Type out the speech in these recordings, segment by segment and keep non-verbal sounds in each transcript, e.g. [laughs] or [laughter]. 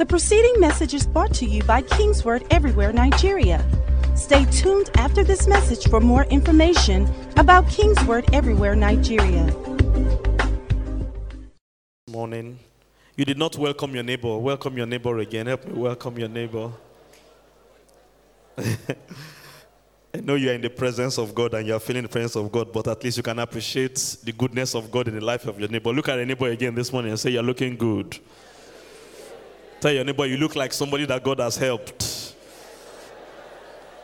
The preceding message is brought to you by KingsWord Everywhere Nigeria. Stay tuned after this message for more information about KingsWord Everywhere Nigeria. Morning. You did not welcome your neighbor. Welcome your neighbor again. Help me welcome your neighbor. [laughs] I know you are in the presence of God and you are feeling the presence of God, but at least you can appreciate the goodness of God in the life of your neighbor. Look at your neighbor again this morning and say, You're looking good. Tell your neighbor, You look like somebody that God has helped.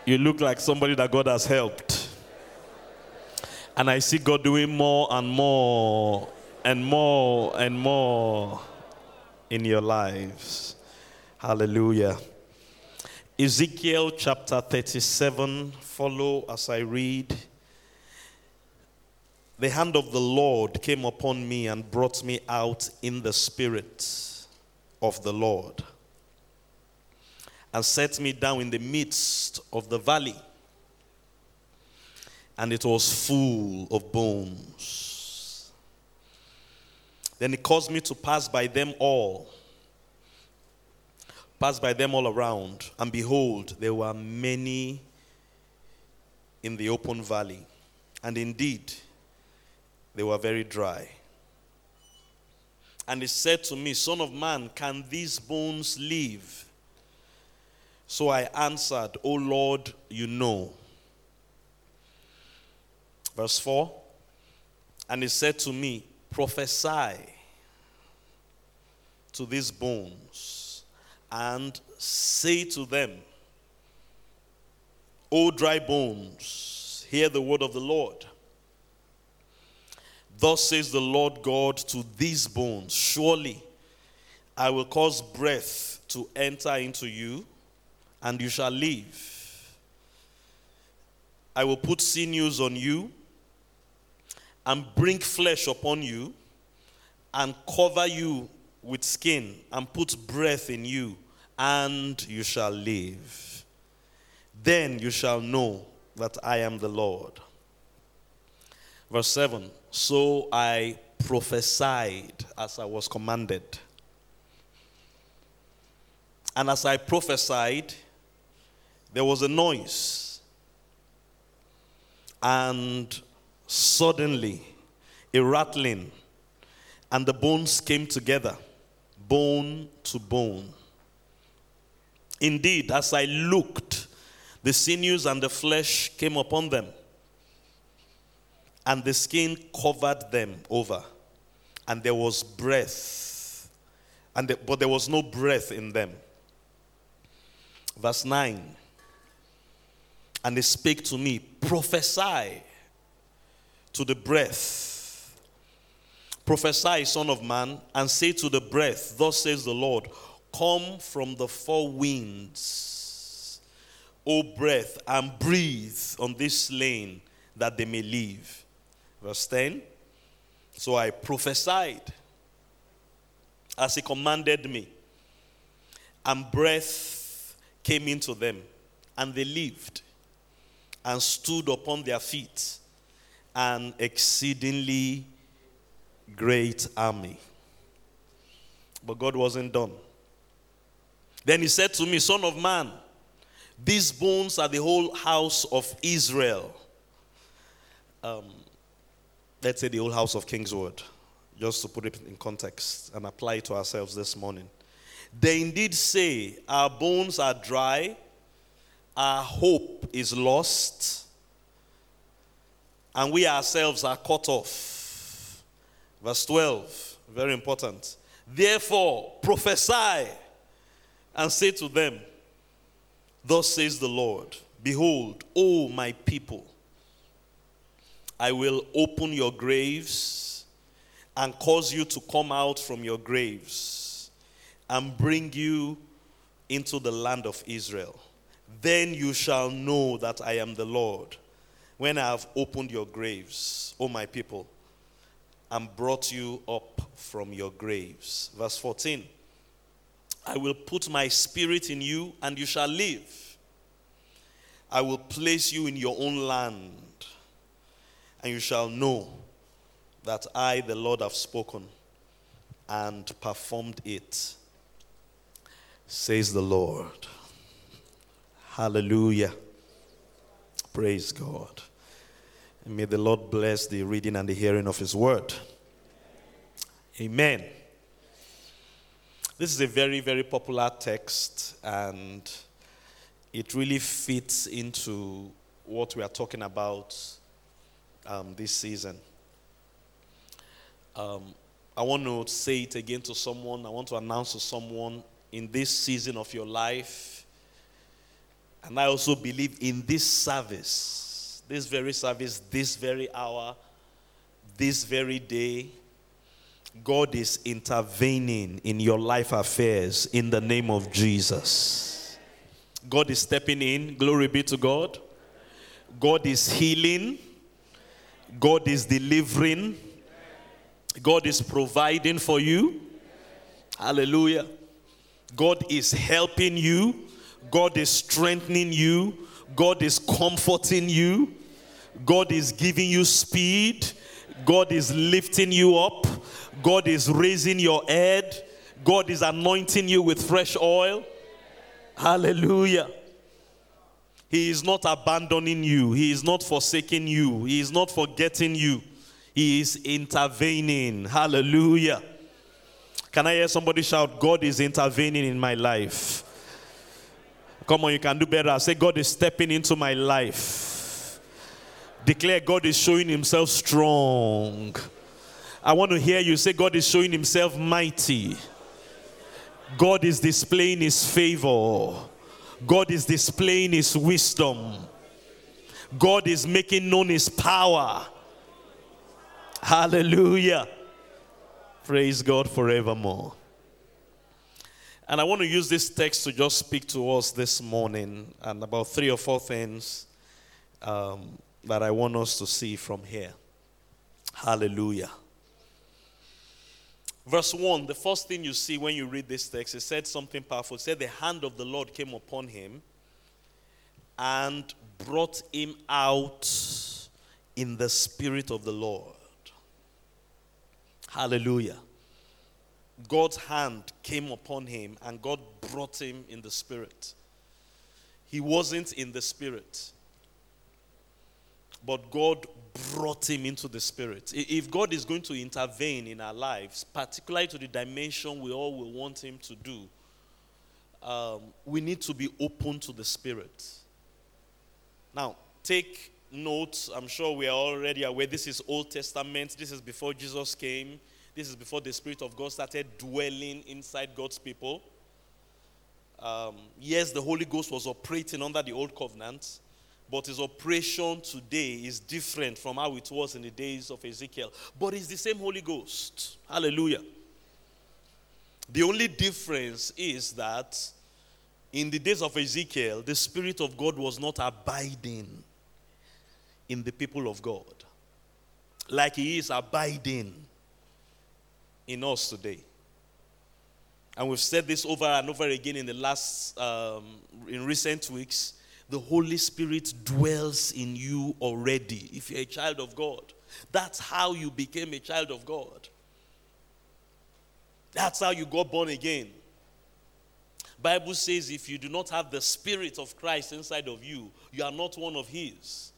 You look like somebody that God has helped. And I see God doing more and more and more and more in your lives. Hallelujah. Ezekiel chapter 37, follow as I read. The hand of the Lord came upon me and brought me out in the spirit of the Lord and set me down in the midst of the valley. And it was full of bones. Then he caused me to pass by them all pass by them all around, and behold, there were many in the open valley. And indeed, they were very dry. And he said to me, Son of man, can these bones live? So I answered, O Lord, you know. Verse 4 And he said to me, Prophesy to these bones and say to them, O dry bones, hear the word of the Lord. Thus says the Lord God to these bones Surely I will cause breath to enter into you, and you shall live. I will put sinews on you, and bring flesh upon you, and cover you with skin and put breath in you, and you shall live. Then you shall know that I am the Lord. Verse 7 So I prophesied as I was commanded. And as I prophesied, there was a noise. And suddenly, a rattling, and the bones came together bone to bone. Indeed, as I looked, the sinews and the flesh came upon them, and the skin covered them over, and there was breath, and the, but there was no breath in them. Verse 9 And they spake to me, prophesy to the breath Prophesy, Son of Man, and say to the breath, Thus says the Lord, Come from the four winds, O breath, and breathe on this slain that they may live. Verse 10 So I prophesied as he commanded me, and breath came into them, and they lived and stood upon their feet, an exceedingly great army. But God wasn't done. Then he said to me, Son of man, these bones are the whole house of Israel. Um, let's say the whole house of KingsWord, just to put it in context and apply it to ourselves this morning. They indeed say, Our bones are dry, our hope is lost, and we ourselves are cut off. Verse 12, very important. Therefore, prophesy and say to them, Thus says the Lord, Behold, O my people, I will open your graves and cause you to come out from your graves and bring you into the land of Israel. Then you shall know that I am the Lord when I have opened your graves, O my people and brought you up from your graves. Verse 14 I will put my spirit in you, and you shall live. I will place you in your own land, and you shall know that I, the Lord, have spoken and performed it. says the Lord. Hallelujah. Praise God. And may the Lord bless the reading and the hearing of His word. Amen. This is a very, very popular text, and it really fits into what we are talking about um, this season. Um, I want to say it again to someone. I want to announce to someone in this season of your life. And I also believe in this service, this very service, this very hour, this very day. God is intervening in your life affairs in the name of Jesus. God is stepping in. Glory be to God. God is healing. God is delivering. God is providing for you. Hallelujah. God is helping you. God is strengthening you. God is comforting you. God is giving you speed. God is lifting you up. God is raising your head. God is anointing you with fresh oil. Hallelujah. He is not abandoning you. He is not forsaking you. He is not forgetting you. He is intervening. Hallelujah. Can I hear somebody shout, God is intervening in my life? Come on, you can do better. Say, God is stepping into my life. Declare, God is showing himself strong. I want to hear you say, God is showing himself mighty. God is displaying his favor. God is displaying his wisdom. God is making known his power. Hallelujah. Praise God forevermore. And I want to use this text to just speak to us this morning and about three or four things um, that I want us to see from here. Hallelujah. Verse 1, the first thing you see when you read this text, it said something powerful. It said, The hand of the Lord came upon him and brought him out in the spirit of the Lord. Hallelujah. God's hand came upon him and God brought him in the spirit. He wasn't in the spirit, but God brought him into the spirit. If God is going to intervene in our lives, particularly to the dimension we all will want him to do, um, we need to be open to the spirit. Now, take note. I'm sure we are already aware. This is Old Testament. This is before Jesus came. This is before the Spirit of God started dwelling inside God's people. Um, yes, the Holy Ghost was operating under the Old Covenant, but his operation today is different from how it was in the days of Ezekiel. But it's the same Holy Ghost. Hallelujah. The only difference is that in the days of Ezekiel, the Spirit of God was not abiding in the people of God like He is abiding in us today. And we've said this over and over again in the last, um, in recent weeks. The Holy Spirit dwells in you already if you're a child of God. That's how you became a child of God. That's how you got born again. Bible says if you do not have the spirit of Christ inside of you, you are not one of his.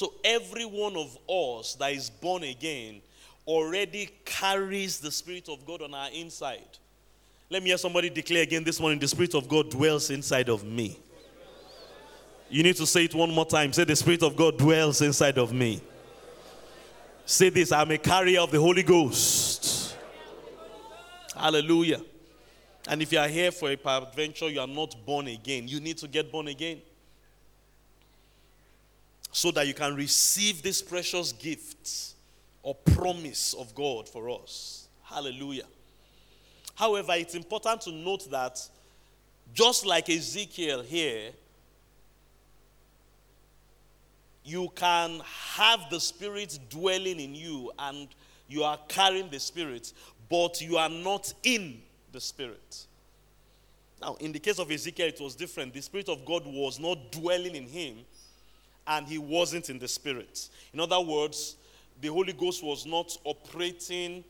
So every one of us that is born again already carries the Spirit of God on our inside. Let me hear somebody declare again this morning the Spirit of God dwells inside of me. You need to say it one more time. Say, The Spirit of God dwells inside of me. Say this I'm a carrier of the Holy Ghost. Hallelujah. And if you are here for a adventure, you are not born again. You need to get born again so that you can receive this precious gift or promise of God for us. Hallelujah. However, it's important to note that just like Ezekiel here, you can have the Spirit dwelling in you and you are carrying the Spirit, but you are not in the Spirit. Now, in the case of Ezekiel, it was different. The Spirit of God was not dwelling in him, and he wasn't in the spirit. In other words, the Holy Ghost was not operating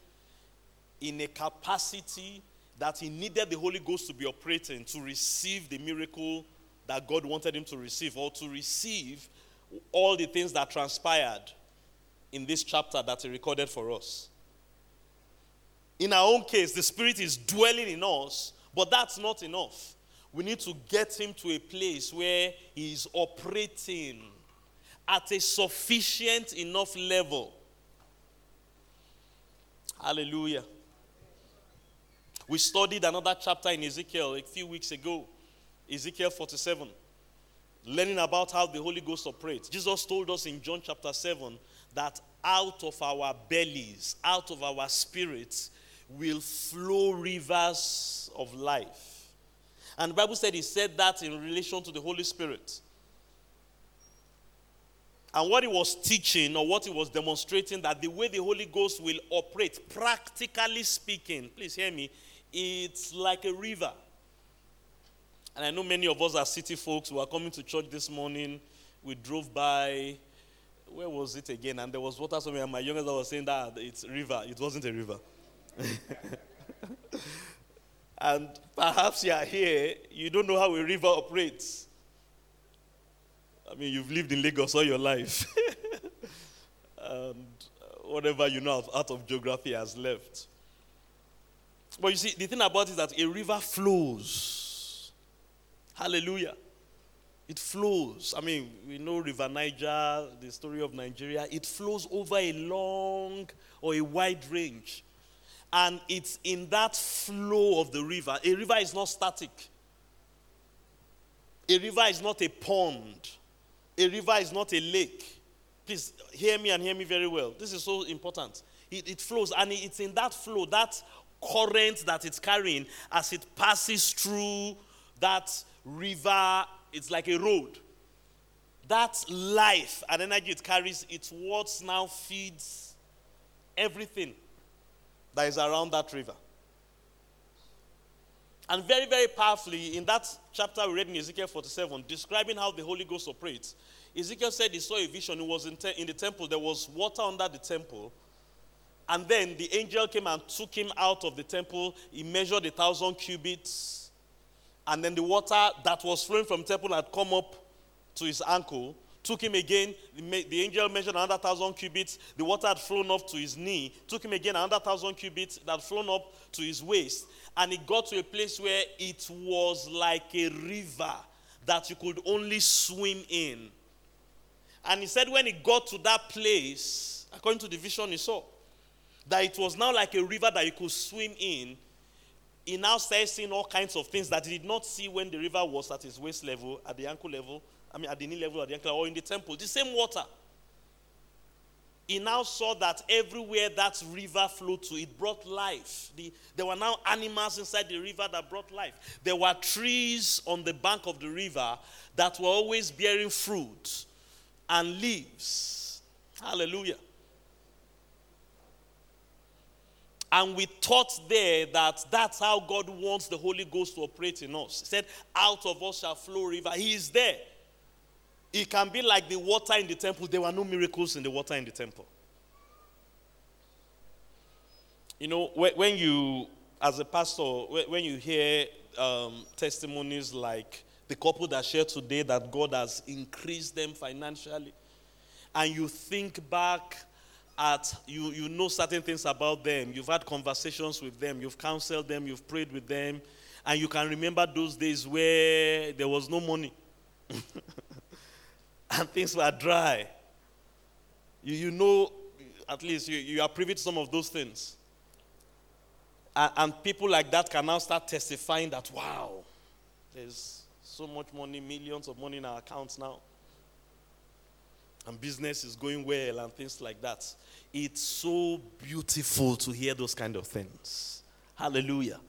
in a capacity that he needed the Holy Ghost to be operating to receive the miracle that God wanted him to receive, or to receive all the things that transpired in this chapter that he recorded for us. In our own case, the Spirit is dwelling in us, but that's not enough. We need to get him to a place where he is operating at a sufficient enough level. Hallelujah. We studied another chapter in Ezekiel a few weeks ago, Ezekiel 47, learning about how the Holy Ghost operates. Jesus told us in John chapter 7 that out of our bellies, out of our spirits, will flow rivers of life. And the Bible said he said that in relation to the Holy Spirit. And what he was teaching or what he was demonstrating that the way the Holy Ghost will operate, practically speaking, please hear me, it's like a river. And I know many of us are city folks who are coming to church this morning. We drove by, where was it again? And there was water somewhere. And my youngest was saying that it's river. It wasn't a river. [laughs] and perhaps you are here, you don't know how a river operates. I mean, you've lived in Lagos all your life. [laughs] and uh, whatever you know out of geography has left. But you see, the thing about it is that a river flows. Hallelujah. It flows. I mean, we know River Niger, the story of Nigeria. It flows over a long or a wide range. And it's in that flow of the river. A river is not static, a river is not a pond. A river is not a lake. Please hear me and hear me very well. This is so important. It, it flows, and it's in that flow, that current that it's carrying, as it passes through that river, it's like a road. That life and energy it carries, it's what now feeds everything that is around that river. And very, very powerfully, in that chapter we read in Ezekiel 47, describing how the Holy Ghost operates, Ezekiel said he saw a vision. It was in, te- in the temple. There was water under the temple. And then the angel came and took him out of the temple. He measured a thousand cubits. And then the water that was flowing from temple had come up to his ankle. Took him again. The, angel measured another thousand cubits. The water had flown up to his knee. Took him again another thousand cubits that flown up to his waist and it got to a place where it was like a river that you could only swim in. And he said when he got to that place, according to the vision he saw, that it was now like a river that you could swim in. He now started seeing all kinds of things that he did not see when the river was at his waist level, at the ankle level, I mean at the knee level, at the ankle, or in the temple. The same water he now saw that everywhere that river flowed to, it brought life. The, there were now animals inside the river that brought life. There were trees on the bank of the river that were always bearing fruit and leaves. Hallelujah. And we taught there that that's how God wants the Holy Ghost to operate in us. He said, Out of us shall flow river. He is there. It can be like the water in the temple. There were no miracles in the water in the temple. You know, when you, as a pastor, when you hear um, testimonies like the couple that shared today that God has increased them financially, and you think back at, you, you know certain things about them, you've had conversations with them, you've counseled them, you've prayed with them, and you can remember those days where there was no money. [laughs] and things were dry. You, you know, at least you, you are privy to some of those things. And, and people like that can now start testifying that, wow, there's so much money, millions of money in our accounts now. And business is going well and things like that. It's so beautiful to hear those kind of things. Hallelujah.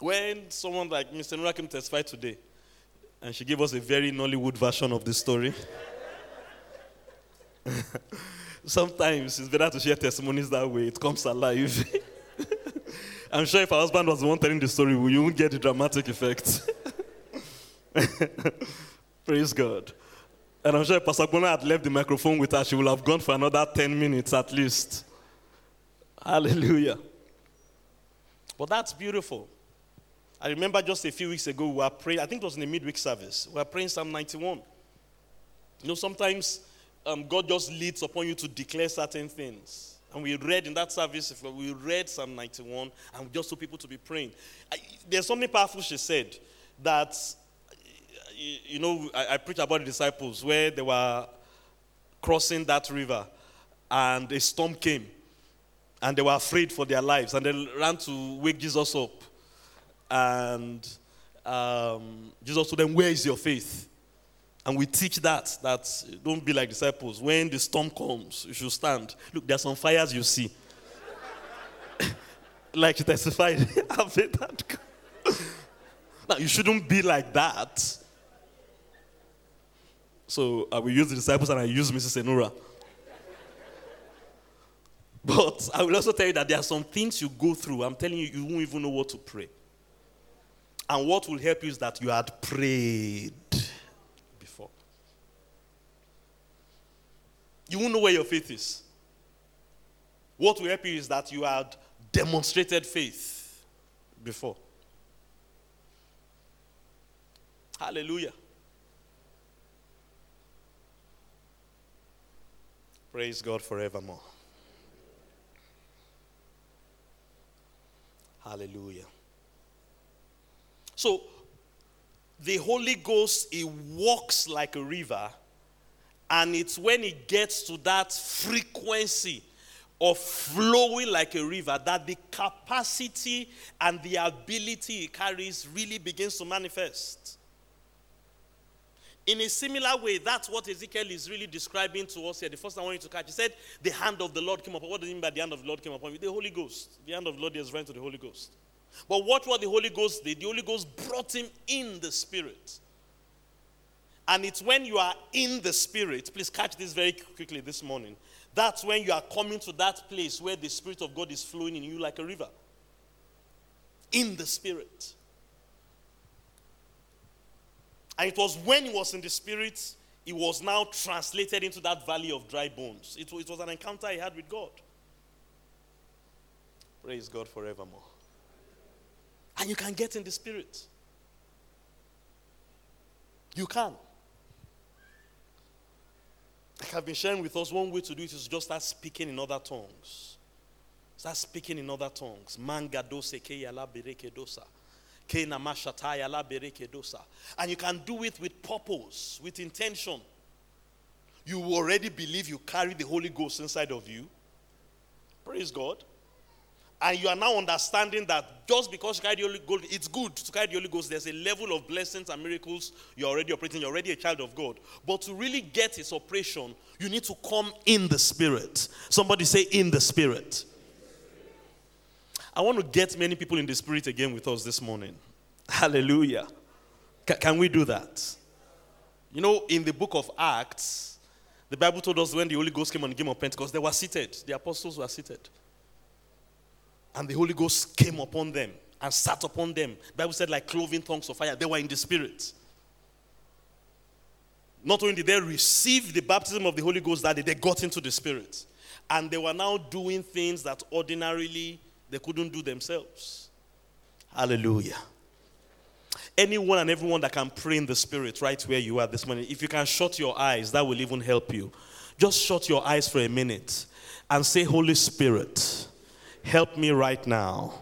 When someone like Mrs. Enura came testify today, and she gave us a very Nollywood version of the story. [laughs] Sometimes it's better to share testimonies that way, it comes alive. [laughs] I'm sure if our husband was the one telling the story, we wouldn't get the dramatic effect. [laughs] Praise God. And I'm sure if Pastor Bona had left the microphone with her, she would have gone for another 10 minutes at least. Hallelujah. But that's beautiful. I remember just a few weeks ago, we were praying, I think it was in the midweek service, we were praying Psalm 91. You know, sometimes um, God just leads upon you to declare certain things. And we read in that service, we read Psalm 91, and we just told people to be praying. I, there's something powerful she said that, you know, I, I preached about the disciples where they were crossing that river, and a storm came, and they were afraid for their lives, and they ran to wake Jesus up. And um, Jesus told them, Where is your faith? And we teach that, that don't be like disciples. When the storm comes, you should stand. Look, there's some fires you see. [laughs] like you testified, [laughs] now, you shouldn't be like that. So I will use the disciples and I use Mrs. Enura. But I will also tell you that there are some things you go through. I'm telling you, you won't even know what to pray. And what will help you is that you had prayed. Before. You won't know where your faith is. What will help you is that you had demonstrated faith before. Hallelujah. Praise God forevermore. Hallelujah. So, the Holy Ghost, He walks like a river and it's when it gets to that frequency of flowing like a river that the capacity and the ability it carries really begins to manifest. In a similar way, that's what Ezekiel is really describing to us here. The first I want you to catch, he said, The hand of the Lord came upon. What does he mean by the hand of the Lord came upon me? The Holy Ghost. The hand of the Lord is referring to the Holy Ghost. But watch what the Holy Ghost did. The Holy Ghost brought him in the Spirit. And it's when you are in the Spirit, please catch this very quickly this morning. That's when you are coming to that place where the Spirit of God is flowing in you like a river. In the Spirit. And it was when he was in the Spirit, he was now translated into that valley of dry bones. It, it was an encounter he had with God. Praise God forevermore. And you can get in the Spirit. You can. Like I've been sharing with us, one way to do it is just start speaking in other tongues. Start speaking in other tongues. Manga dose ke yala bereke dosa. And you can do it with purpose, with intention. You already believe you carry the Holy Ghost inside of you. Praise God. And you are now understanding that just because you carry the Holy Ghost, it's good to carry the Holy Ghost. There's a level of blessings and miracles you're already operating. You're already a child of God. But to really get its operation, you need to come in the Spirit. Somebody say, in the Spirit. I want to get many people in the Spirit again with us this morning. Hallelujah. C- can we do that? You know, in the book of Acts, the Bible told us when the Holy Ghost came on the game of Pentecost, they were seated. The apostles were seated. And the Holy Ghost came upon them and sat upon them. The Bible said, like cloven tongues of fire. They were in the Spirit. Not only did they receive the baptism of the Holy Ghost that day, they got into the Spirit. And they were now doing things that ordinarily they couldn't do themselves. Hallelujah. Anyone and everyone that can pray in the Spirit right where you are this morning, if you can shut your eyes, that will even help you. Just shut your eyes for a minute and say, Holy Spirit help me right now.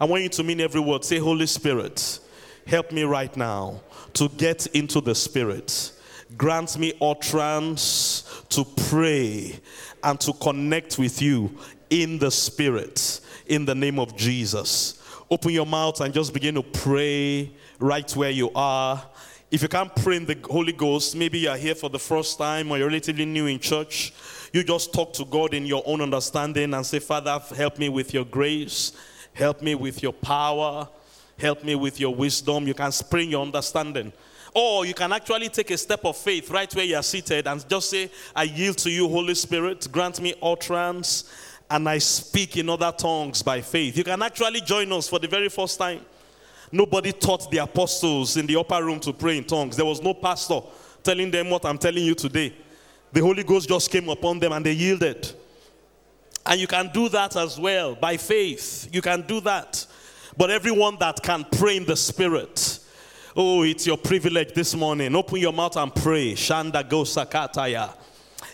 I want you to mean every word. Say, Holy Spirit, help me right now to get into the Spirit. Grant me utterance to pray and to connect with you in the Spirit in the name of Jesus. Open your mouth and just begin to pray right where you are. If you can't pray in the Holy Ghost, maybe you're here for the first time or you're relatively new in church you just talk to God in your own understanding and say, Father, help me with your grace, help me with your power, help me with your wisdom. You can spring your understanding. Or you can actually take a step of faith right where you are seated and just say, I yield to you, Holy Spirit, grant me utterance, and I speak in other tongues by faith. You can actually join us for the very first time. Nobody taught the apostles in the upper room to pray in tongues. There was no pastor telling them what I'm telling you today the Holy Ghost just came upon them and they yielded. And you can do that as well by faith. You can do that. But everyone that can pray in the spirit, oh, it's your privilege this morning. Open your mouth and pray. Shanda go sakataya.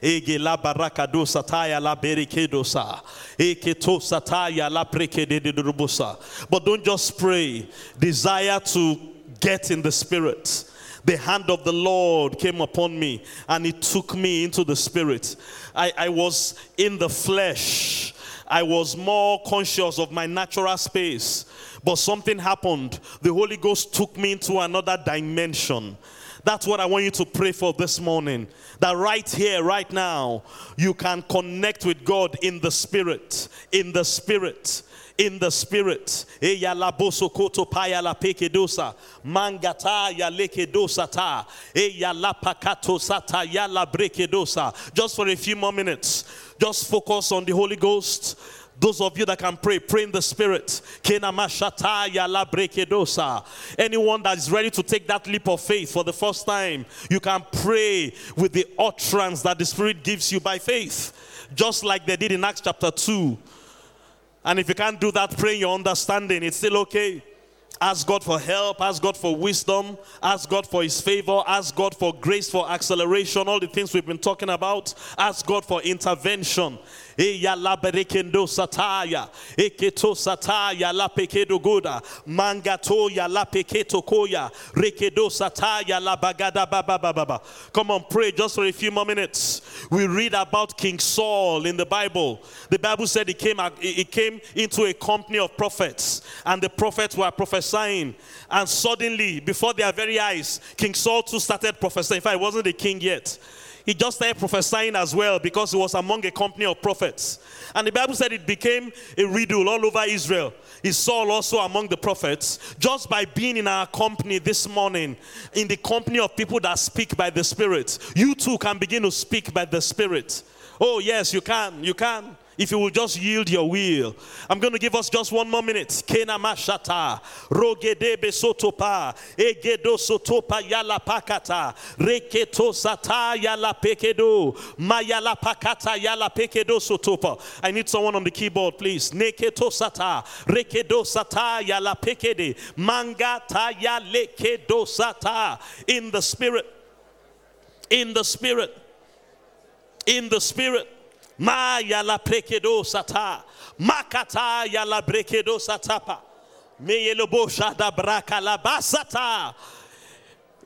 Ege la baraka barakado sataya la berikedosa. Eke to sataya la prekededurubusa. But don't just pray. Desire to get in the spirit. The hand of the Lord came upon me and it took me into the spirit. I, I was in the flesh. I was more conscious of my natural space. But something happened. The Holy Ghost took me into another dimension. That's what I want you to pray for this morning. That right here, right now, you can connect with God in the Spirit. In the Spirit in the spirit. Just for a few more minutes. Just focus on the Holy Ghost. Those of you that can pray, pray in the spirit. Anyone that is ready to take that leap of faith for the first time, you can pray with the utterance that the Spirit gives you by faith. Just like they did in Acts chapter 2. And if you can't do that, pray your understanding, it's still okay. Ask God for help, ask God for wisdom, ask God for His favor, ask God for grace, for acceleration, all the things we've been talking about. Ask God for intervention. Eya la berekendo sataya. Eketo sataya la pekedo. Mangato ya la peketo koya. Rekedo sataya la bagada baba baba. Come on, pray just for a few more minutes. We read about King Saul in the Bible. The Bible said he came, he came into a company of prophets, and the prophets were prophesying. And suddenly, before their very eyes, King Saul too started prophesying. In fact, he wasn't the king yet he just started prophesying as well because he was among a company of prophets. And the Bible said it became a riddle all over Israel. Is Saul also among the prophets? Just by being in our company this morning, in the company of people that speak by the Spirit, you too can begin to speak by the Spirit. Oh, yes, you can. You can. If you will just yield your will. I'm going to give us just one more minute. Kena mashata. Rogedebe sotopa. Egedo sotopa yala pakata. Reketo sata yala pekedo. Mayala pakata yala pekedo sotopa. I need someone on the keyboard, please. Neketo sata. Rekedo sata yala pekede. Manga ta yale kedo sata. In the spirit. In the spirit. In the spirit. Ma yala prekedo sata. Makata yala brekedo satapa. Meyelobo shada braka la basata.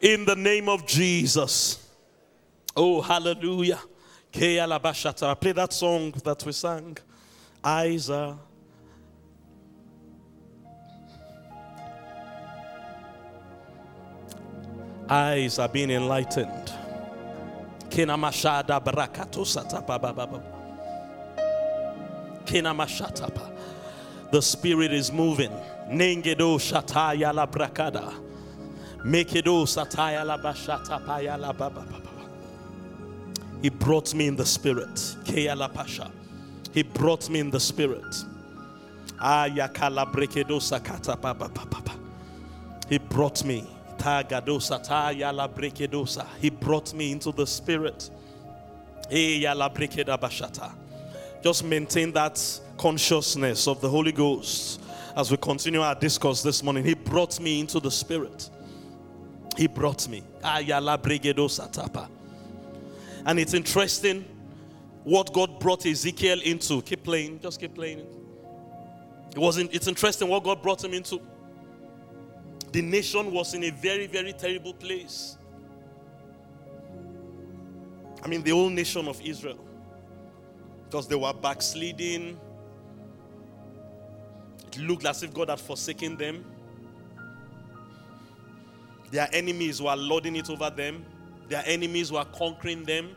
In the name of Jesus. Oh, hallelujah. Ke la bashata. Play that song that we sang. Eyes are. Eyes are being enlightened. Kina mashada brakato satapa baba. The Spirit is moving. Nengedo shataya la brakada. Mekedo sataya la bashata paya la baba He brought me in the Spirit. Keya la pasha. He brought me in the Spirit. Ayakala brekedo sakata baba baba. He brought me. Tagadosa taya la brekedosa. He brought me into the Spirit. Eya la brekeda bashata. Just maintain that consciousness of the Holy Ghost as we continue our discourse this morning. He brought me into the Spirit. He brought me. And it's interesting what God brought Ezekiel into. Keep playing, just keep playing. It wasn't it's interesting what God brought him into. The nation was in a very, very terrible place. I mean, the whole nation of Israel because they were backsliding. It looked as if God had forsaken them. Their enemies were lording it over them, their enemies were conquering them.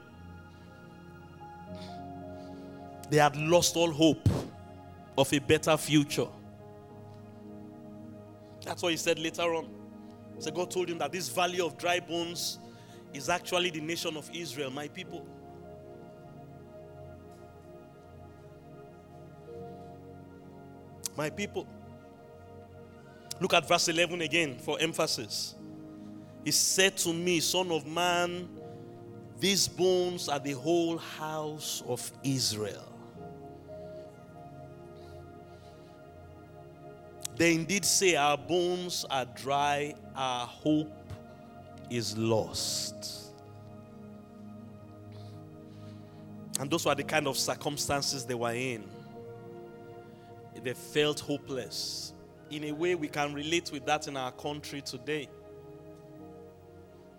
They had lost all hope of a better future. That's what he said later on. So God told him that this valley of dry bones is actually the nation of Israel, my people. My people. Look at verse 11 again for emphasis. He said to me, Son of man, these bones are the whole house of Israel. They indeed say, Our bones are dry, our hope is lost. And those were the kind of circumstances they were in. They felt hopeless. In a way, we can relate with that in our country today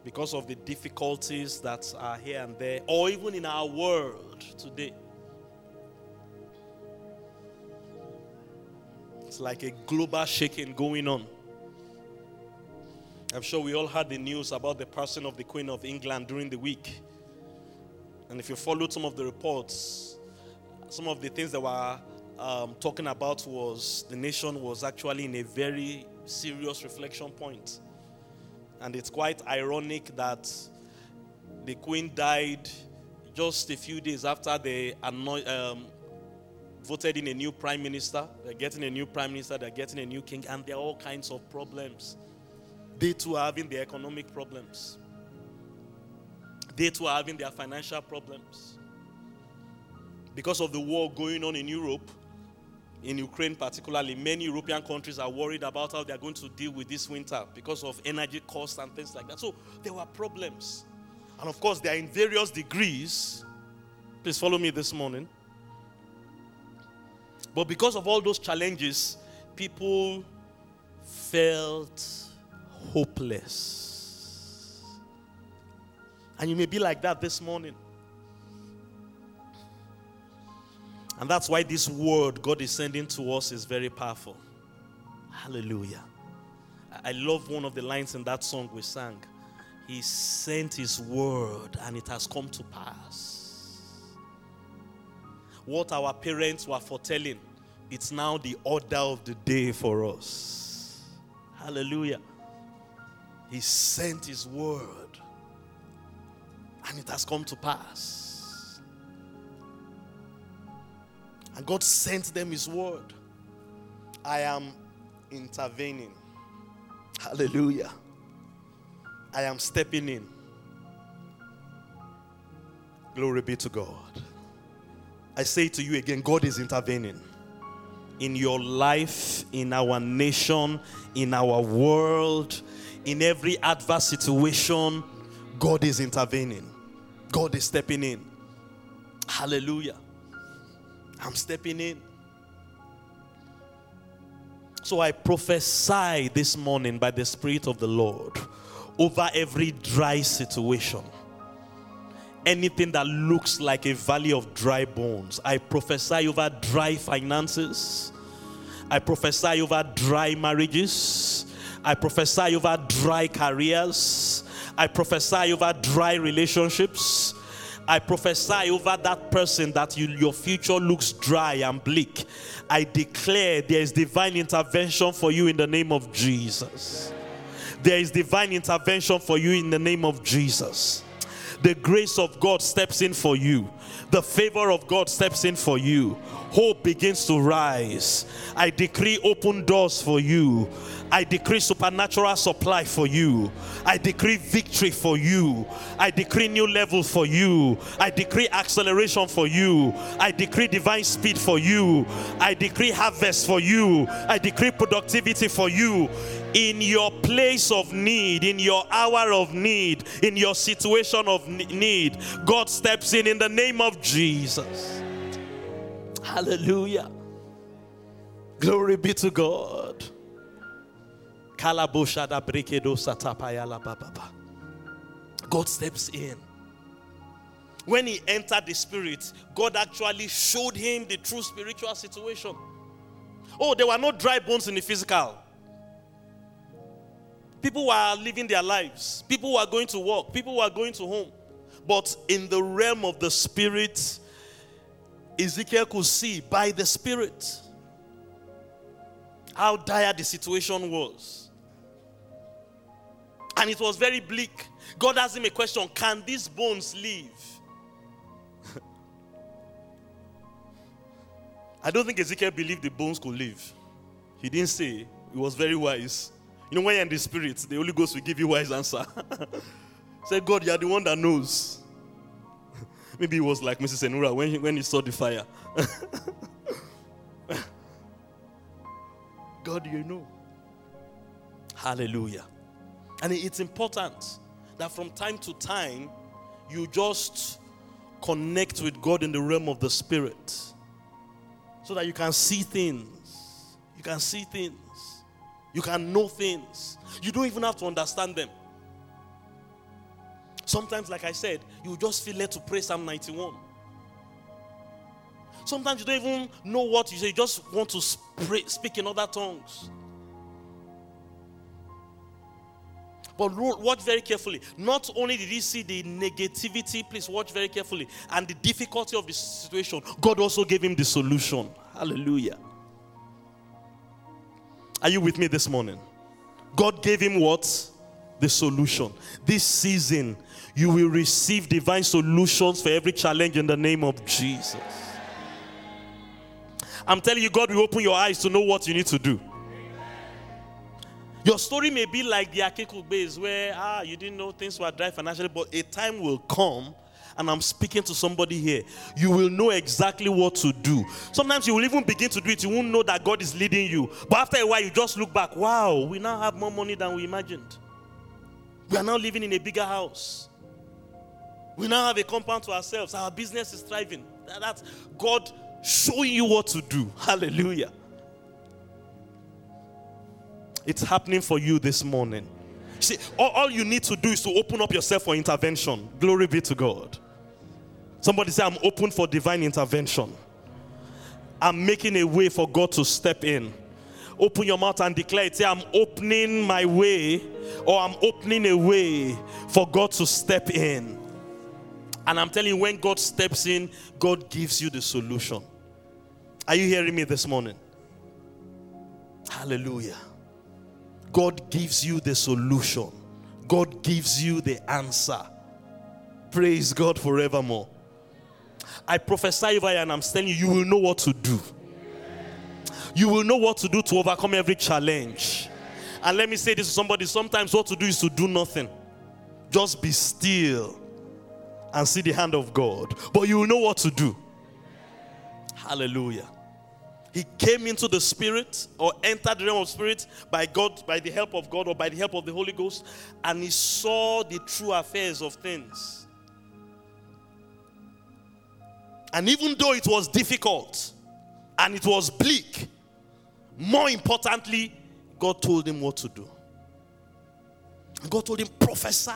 because of the difficulties that are here and there, or even in our world today. It's like a global shaking going on. I'm sure we all heard the news about the passing of the Queen of England during the week. And if you followed some of the reports, some of the things that were um, talking about was the nation was actually in a very serious reflection point. And it's quite ironic that the Queen died just a few days after they um, voted in a new prime minister. They're getting a new prime minister, they're getting a new king, and there are all kinds of problems. They too are having their economic problems. They too are having their financial problems. Because of the war going on in Europe, in Ukraine particularly, many European countries are worried about how they're going to deal with this winter because of energy costs and things like that. So there were problems. And of course, they are in various degrees. Please follow me this morning. But because of all those challenges, people felt hopeless. And you may be like that this morning. And that's why this word God is sending to us is very powerful. Hallelujah. I love one of the lines in that song we sang. He sent his word and it has come to pass. What our parents were foretelling, it's now the order of the day for us. Hallelujah. He sent His word, and it has come to pass. And God sent them His word. I am intervening. Hallelujah. I am stepping in. Glory be to God. I say to you again God is intervening in your life, in our nation, in our world, in every adverse situation, God is intervening. God is stepping in. Hallelujah. I'm stepping in. So I prophesy this morning by the Spirit of the Lord over every dry situation. Anything that looks like a valley of dry bones. I prophesy over dry finances. I prophesy over dry marriages. I prophesy over dry careers. I prophesy over dry relationships. I prophesy over that person that you, your future looks dry and bleak. I declare there is divine intervention for you in the name of Jesus. There is divine intervention for you in the name of Jesus. The grace of God steps in for you. The favor of God steps in for you. Hope begins to rise. I decree open doors for you. I decree supernatural supply for you. I decree victory for you. I decree new level for you. I decree acceleration for you. I decree divine speed for you. I decree harvest for you. I decree productivity for you. In your place of need, in your hour of need, in your situation of need, God steps in in the name of Jesus. Hallelujah. Glory be to God. God steps in. When he entered the spirit, God actually showed him the true spiritual situation. Oh, there were no dry bones in the physical. People were living their lives, people were going to work, people were going to home. But in the realm of the spirit, Ezekiel could see by the spirit how dire the situation was. And it was very bleak. God asked him a question Can these bones live? [laughs] I don't think Ezekiel believed the bones could live. He didn't say, he was very wise. You know, when you're in the spirit, the Holy Ghost will give you wise answer. [laughs] Say, God, you're the one that knows. [laughs] Maybe it was like Mrs. Enura when he, when he saw the fire. [laughs] God, you know. Hallelujah. And it's important that from time to time you just connect with God in the realm of the spirit so that you can see things. You can see things. You can know things. You don't even have to understand them. Sometimes, like I said, you just feel led to pray Psalm 91. Sometimes you don't even know what you say, you just want to pray, speak in other tongues. But watch very carefully. Not only did he see the negativity, please watch very carefully, and the difficulty of the situation, God also gave him the solution. Hallelujah. Are you with me this morning? God gave him what? The solution. This season, you will receive divine solutions for every challenge in the name of Jesus. I'm telling you, God will open your eyes to know what you need to do. Your story may be like the Akikuk base where ah you didn't know things were dry financially, but a time will come, and I'm speaking to somebody here. You will know exactly what to do. Sometimes you will even begin to do it. You won't know that God is leading you. But after a while, you just look back. Wow, we now have more money than we imagined. We are now living in a bigger house. We now have a compound to ourselves. Our business is thriving. That's God showing you what to do. Hallelujah. It's happening for you this morning. See, all, all you need to do is to open up yourself for intervention. Glory be to God. Somebody say, I'm open for divine intervention. I'm making a way for God to step in. Open your mouth and declare it. Say, I'm opening my way, or I'm opening a way for God to step in. And I'm telling you, when God steps in, God gives you the solution. Are you hearing me this morning? Hallelujah. God gives you the solution, God gives you the answer. Praise God forevermore. I prophesy over you, and I'm telling you, you will know what to do. You will know what to do to overcome every challenge. And let me say this to somebody sometimes what to do is to do nothing, just be still and see the hand of God. But you will know what to do. Hallelujah. He came into the spirit or entered the realm of spirit by God, by the help of God or by the help of the Holy Ghost, and he saw the true affairs of things. And even though it was difficult and it was bleak, more importantly, God told him what to do. God told him, prophesy.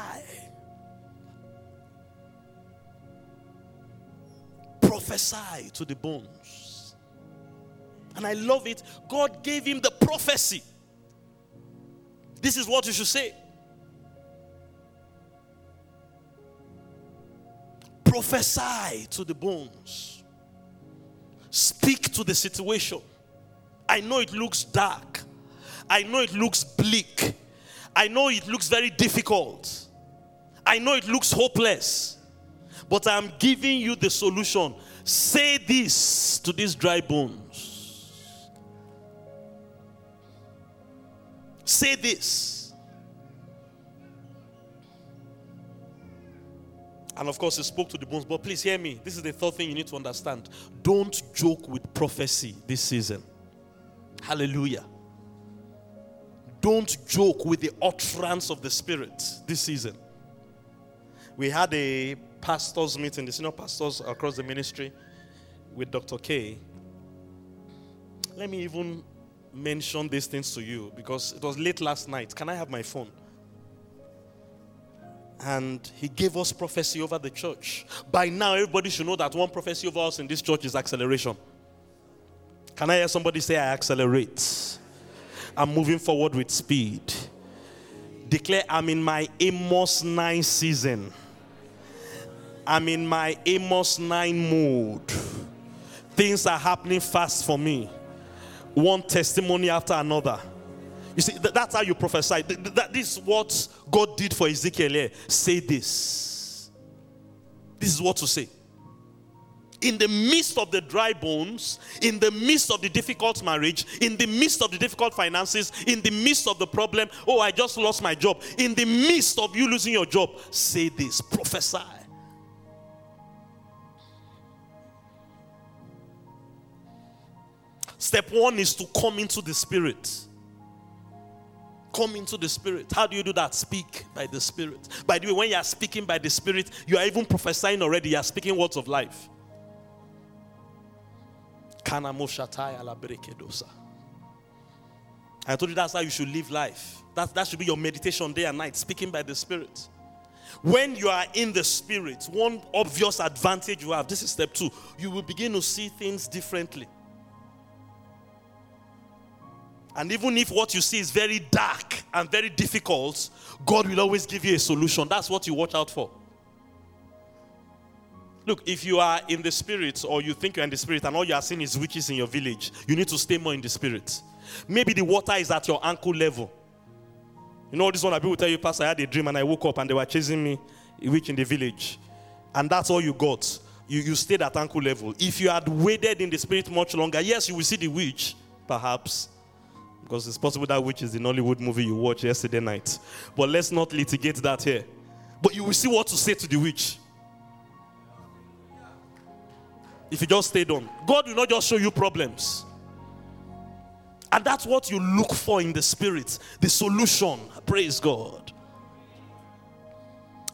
Prophesy to the bones. And I love it. God gave him the prophecy. This is what you should say. Prophesy to the bones. Speak to the situation. I know it looks dark. I know it looks bleak. I know it looks very difficult. I know it looks hopeless. But I'm giving you the solution. Say this to these dry bones Say this. And of course, he spoke to the bones. But please hear me. This is the third thing you need to understand. Don't joke with prophecy this season. Hallelujah. Don't joke with the utterance of the Spirit this season. We had a pastors' meeting, the senior pastors across the ministry with Dr. K. Let me even mention these things to you because it was late last night. Can I have my phone? And he gave us prophecy over the church. By now, everybody should know that one prophecy over us in this church is acceleration. Can I hear somebody say, I accelerate? I'm moving forward with speed. Declare, I'm in my Amos 9 season. I'm in my Amos 9 mood. Things are happening fast for me one testimony after another. You see, that's how you prophesy. That, this is what God did for Ezekiel here. Say this. This is what to say. In the midst of the dry bones, in the midst of the difficult marriage, in the midst of the difficult finances, in the midst of the problem, oh, I just lost my job. In the midst of you losing your job, say this, prophesy. Step one is to come into the Spirit. Come into the Spirit. How do you do that? Speak by the Spirit. By the way, when you are speaking by the Spirit, you are even prophesying already. You are speaking words of life. I told you that's how you should live life. That, that should be your meditation day and night, speaking by the Spirit. When you are in the Spirit, one obvious advantage you have, this is step two, you will begin to see things differently. And even if what you see is very dark and very difficult, God will always give you a solution. That's what you watch out for. Look, if you are in the spirit or you think you're in the spirit and all you are seeing is witches in your village, you need to stay more in the spirit. Maybe the water is at your ankle level. You know, this one people tell you, Pastor, I had a dream and I woke up and they were chasing me, a witch in the village. And that's all you got. You, you stayed at ankle level. If you had waded in the spirit much longer, yes, you will see the witch, perhaps. Because it's possible that witch is the Nollywood movie you watched yesterday night. But let's not litigate that here. But you will see what to say to the witch. If you just stayed on, God will not just show you problems. And that's what you look for in the spirit the solution. Praise God.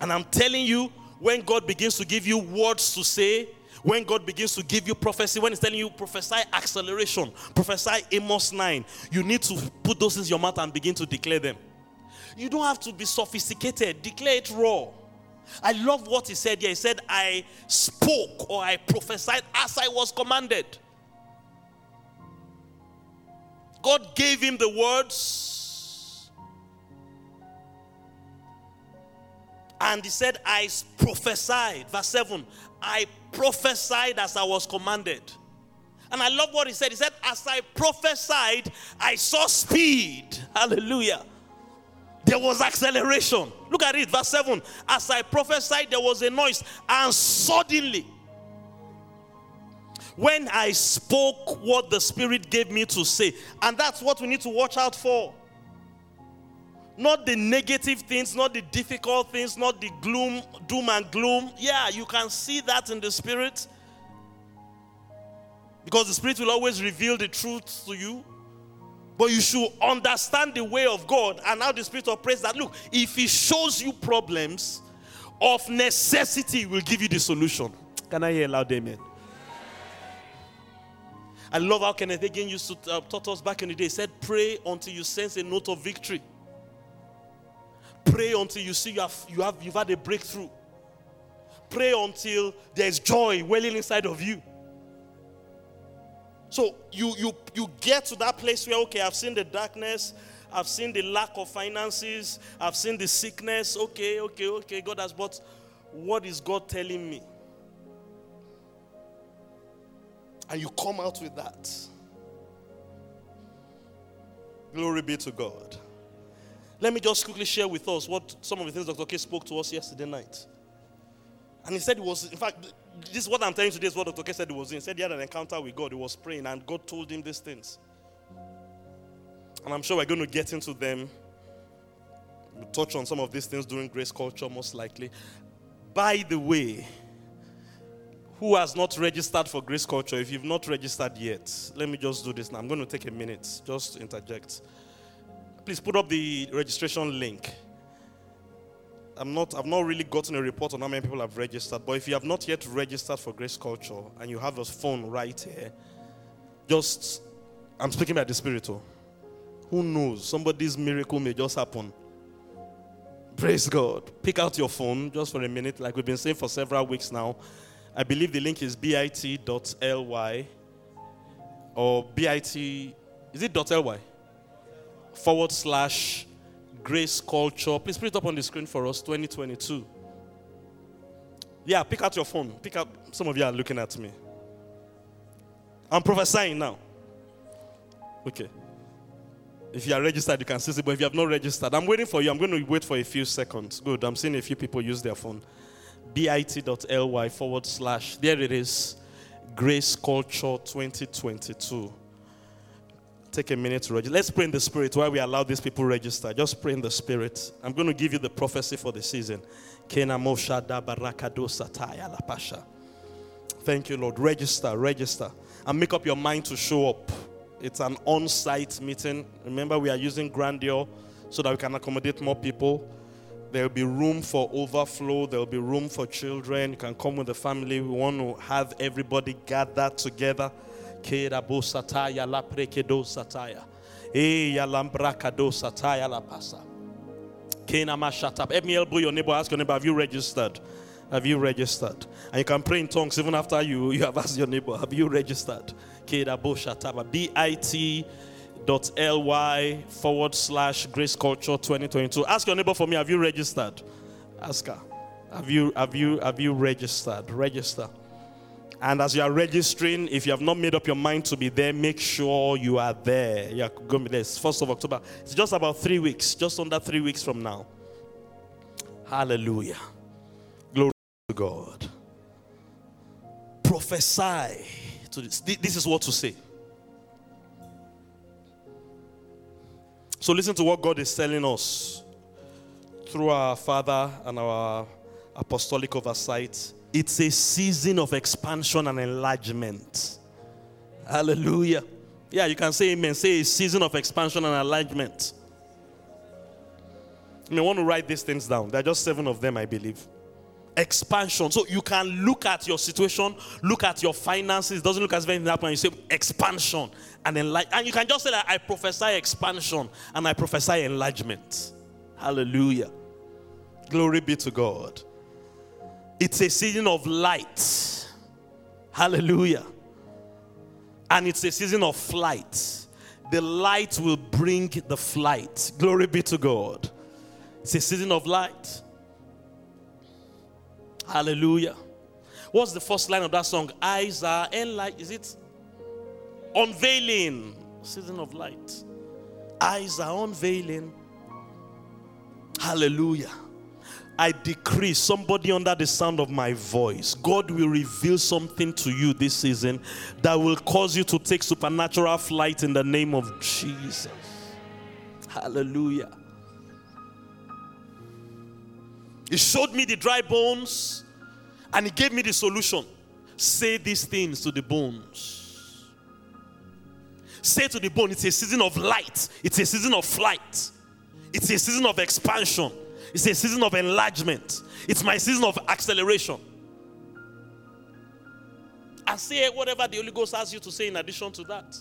And I'm telling you, when God begins to give you words to say, when God begins to give you prophecy, when He's telling you prophesy acceleration, prophesy Amos 9, you need to put those in your mouth and begin to declare them. You don't have to be sophisticated, declare it raw. I love what he said here. He said, I spoke or I prophesied as I was commanded. God gave him the words. And he said, I prophesied. Verse 7 I prophesied as I was commanded. And I love what he said. He said, As I prophesied, I saw speed. Hallelujah. There was acceleration. Look at it, verse 7. As I prophesied, there was a noise, and suddenly, when I spoke what the Spirit gave me to say, and that's what we need to watch out for. Not the negative things, not the difficult things, not the gloom, doom and gloom. Yeah, you can see that in the Spirit. Because the Spirit will always reveal the truth to you. But you should understand the way of God and how the Spirit operates that. Look, if He shows you problems, of necessity will give you the solution. Can I hear loud amen? I love how Kenneth Hagin used to uh, taught us back in the day. He said, Pray until you sense a note of victory. Pray until you see you have, you have you've had a breakthrough. Pray until there's joy welling inside of you. So you you you get to that place where okay, I've seen the darkness, I've seen the lack of finances, I've seen the sickness. Okay, okay, okay, God has but what is God telling me? And you come out with that. Glory be to God. Let me just quickly share with us what some of the things Dr. K spoke to us yesterday night. And he said it was, in fact, this is what I'm telling you today is what Dr. K said he was in. He said he had an encounter with God. He was praying, and God told him these things. And I'm sure we're going to get into them. We'll touch on some of these things during grace culture, most likely. By the way, who has not registered for grace culture? If you've not registered yet, let me just do this now. I'm going to take a minute just to interject. Please put up the registration link. I'm not, I've not really gotten a report on how many people have registered, but if you have not yet registered for Grace Culture and you have a phone right here, just, I'm speaking about the spiritual. Oh. Who knows? Somebody's miracle may just happen. Praise God. Pick out your phone just for a minute, like we've been saying for several weeks now. I believe the link is bit.ly or bit, is it .ly? Forward slash grace culture. Please put it up on the screen for us 2022. Yeah, pick out your phone. Pick up. Some of you are looking at me. I'm prophesying now. Okay. If you are registered, you can see it. But if you have not registered, I'm waiting for you. I'm going to wait for a few seconds. Good. I'm seeing a few people use their phone. bit.ly forward slash. There it is. Grace Culture 2022 take a minute to register. Let's pray in the spirit while we allow these people register. Just pray in the spirit. I'm going to give you the prophecy for the season. Thank you, Lord. Register, register, and make up your mind to show up. It's an on site meeting. Remember, we are using Grandeur so that we can accommodate more people. There will be room for overflow. There will be room for children. You can come with the family. We want to have everybody gathered together. Sataya la prekedo sataya. Eh sataya la pasa. Kena mashata. Help me elbow your neighbor. Ask your neighbor, have you registered? Have you registered? And you can pray in tongues even after you, you have asked your neighbor, have you registered? B-I-T dot L-Y forward slash Grace Culture 2022. Ask your neighbor for me, have you registered? Ask her. Have you have you have you registered? Register. And as you are registering, if you have not made up your mind to be there, make sure you are there. You're going to be there. It's 1st of October. It's just about three weeks, just under three weeks from now. Hallelujah. Glory to God. Prophesy to this. This is what to say. So listen to what God is telling us through our Father and our apostolic oversight it's a season of expansion and enlargement. Hallelujah. Yeah, you can say amen. Say a season of expansion and enlargement. You may want to write these things down. There are just seven of them, I believe. Expansion. So you can look at your situation, look at your finances. It doesn't look as anything happened. You say expansion and enlargement. And you can just say that I prophesy expansion and I prophesy enlargement. Hallelujah. Glory be to God. It's a season of light. Hallelujah. And it's a season of flight. The light will bring the flight. Glory be to God. It's a season of light. Hallelujah. What's the first line of that song? Eyes are enlight. Is it unveiling? Season of light. Eyes are unveiling. Hallelujah. I decree somebody under the sound of my voice, God will reveal something to you this season that will cause you to take supernatural flight in the name of Jesus. Hallelujah. He showed me the dry bones and he gave me the solution. Say these things to the bones. Say to the bone, it's a season of light, it's a season of flight, it's a season of expansion. It's a season of enlargement. It's my season of acceleration. And say whatever the Holy Ghost asks you to say in addition to that.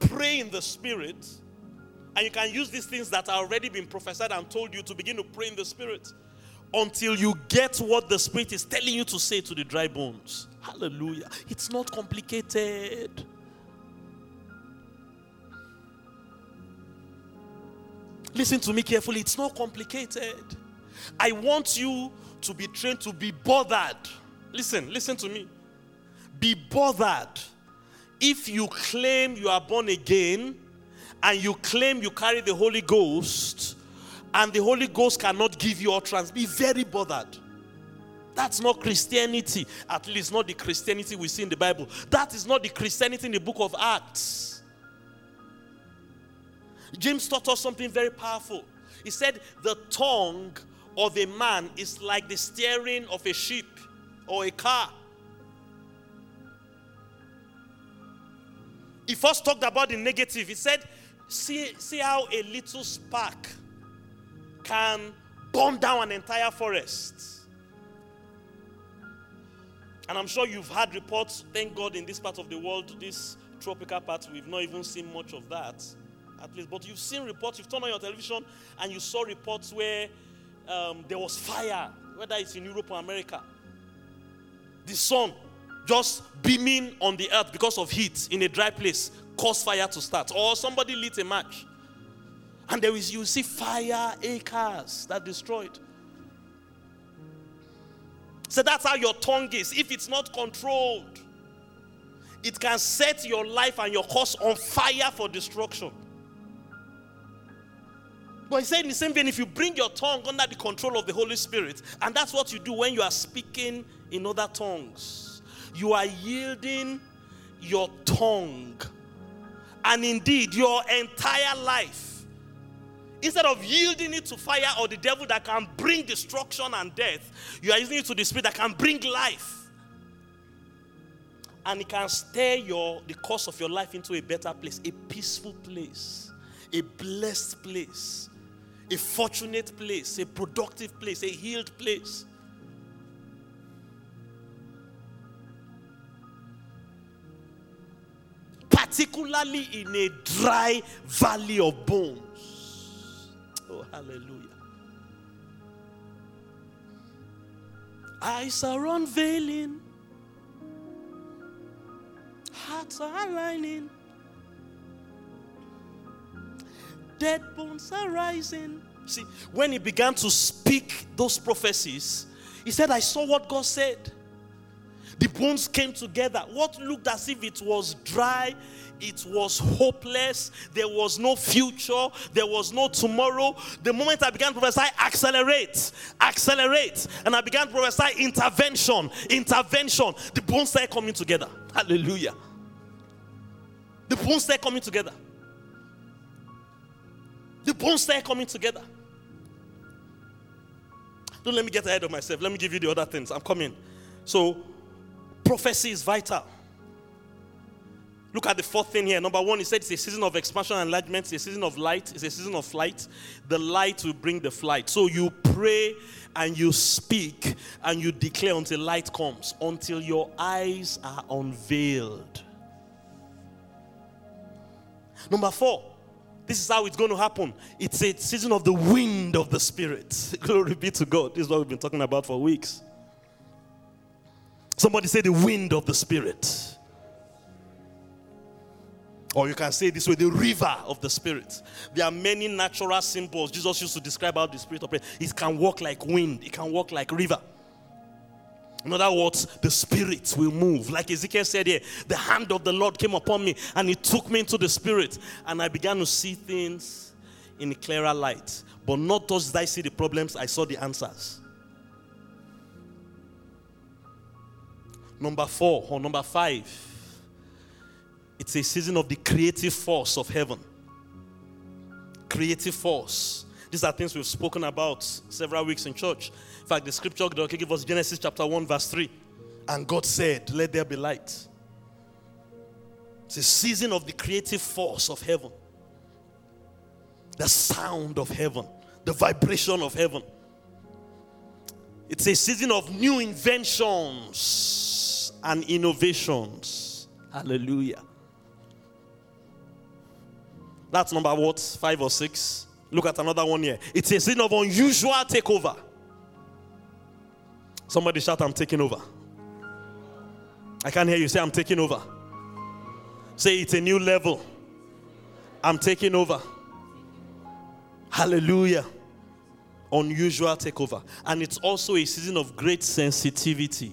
Pray in the Spirit. And you can use these things that are already been prophesied and told you to begin to pray in the Spirit until you get what the Spirit is telling you to say to the dry bones. Hallelujah. It's not complicated. Listen to me carefully. It's not complicated. I want you to be trained to be bothered. Listen, listen to me. Be bothered. If you claim you are born again and you claim you carry the Holy Ghost and the Holy Ghost cannot give you utterance, be very bothered. That's not Christianity. At least not the Christianity we see in the Bible. That is not the Christianity in the book of Acts. James taught us something very powerful. He said, The tongue of a man is like the steering of a ship or a car. He first talked about the negative. He said, See, see how a little spark can burn down an entire forest. And I'm sure you've had reports, thank God, in this part of the world, this tropical part, we've not even seen much of that at least. But you've seen reports, you've turned on your television and you saw reports where um, there was fire, whether it's in Europe or America. The sun just beaming on the earth because of heat in a dry place caused fire to start. Or somebody lit a match. And there is, you see fire acres that destroyed. So that's how your tongue is. If it's not controlled, it can set your life and your course on fire for destruction. But he said in the same vein, if you bring your tongue under the control of the Holy Spirit, and that's what you do when you are speaking in other tongues, you are yielding your tongue and indeed your entire life. Instead of yielding it to fire or the devil that can bring destruction and death, you are using it to the spirit that can bring life. and it can steer your the course of your life into a better place, a peaceful place, a blessed place, a fortunate place, a productive place, a healed place. Particularly in a dry valley of bones. Oh, hallelujah. Eyes are unveiling, hearts are aligning, dead bones are rising. See, when he began to speak those prophecies, he said, I saw what God said. The bones came together. What looked as if it was dry, it was hopeless. There was no future. There was no tomorrow. The moment I began to prophesy, accelerate, accelerate. And I began to prophesy intervention, intervention. The bones started coming together. Hallelujah. The bones started coming together. The bones started coming together. Don't let me get ahead of myself. Let me give you the other things. I'm coming. So, prophecy is vital. Look at the fourth thing here. Number one, he said it's a season of expansion and enlargement, it's a season of light, it's a season of flight. The light will bring the flight. So you pray and you speak and you declare until light comes, until your eyes are unveiled. Number four, this is how it's going to happen. It's a season of the wind of the Spirit. [laughs] Glory be to God. This is what we've been talking about for weeks. Somebody say the wind of the Spirit. Or you can say this way the river of the Spirit. There are many natural symbols Jesus used to describe how the Spirit operates. It can walk like wind, it can walk like river. In other words, the Spirit will move. Like Ezekiel said here, the hand of the Lord came upon me and He took me into the Spirit. And I began to see things in clearer light. But not just did I see the problems, I saw the answers. Number four or number five it's a season of the creative force of heaven. Creative force. These are things we've spoken about several weeks in church. In fact, the scripture God give us Genesis chapter 1, verse 3. And God said, Let there be light. It's a season of the creative force of heaven. The sound of heaven, the vibration of heaven. It's a season of new inventions and innovations. Hallelujah. That's number what? Five or six. Look at another one here. It's a season of unusual takeover. Somebody shout, I'm taking over. I can't hear you say, I'm taking over. Say, it's a new level. I'm taking over. Hallelujah. Unusual takeover. And it's also a season of great sensitivity.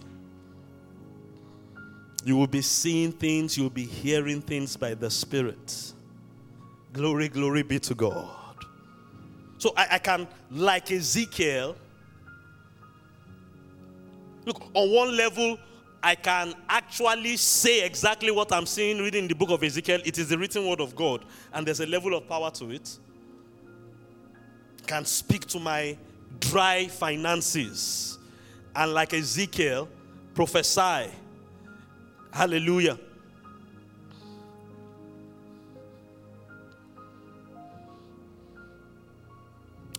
You will be seeing things, you will be hearing things by the Spirit. Glory, glory be to God. So I, I can, like Ezekiel, look, on one level, I can actually say exactly what I'm seeing reading the book of Ezekiel. It is the written word of God, and there's a level of power to it. Can speak to my dry finances, and like Ezekiel, prophesy. Hallelujah.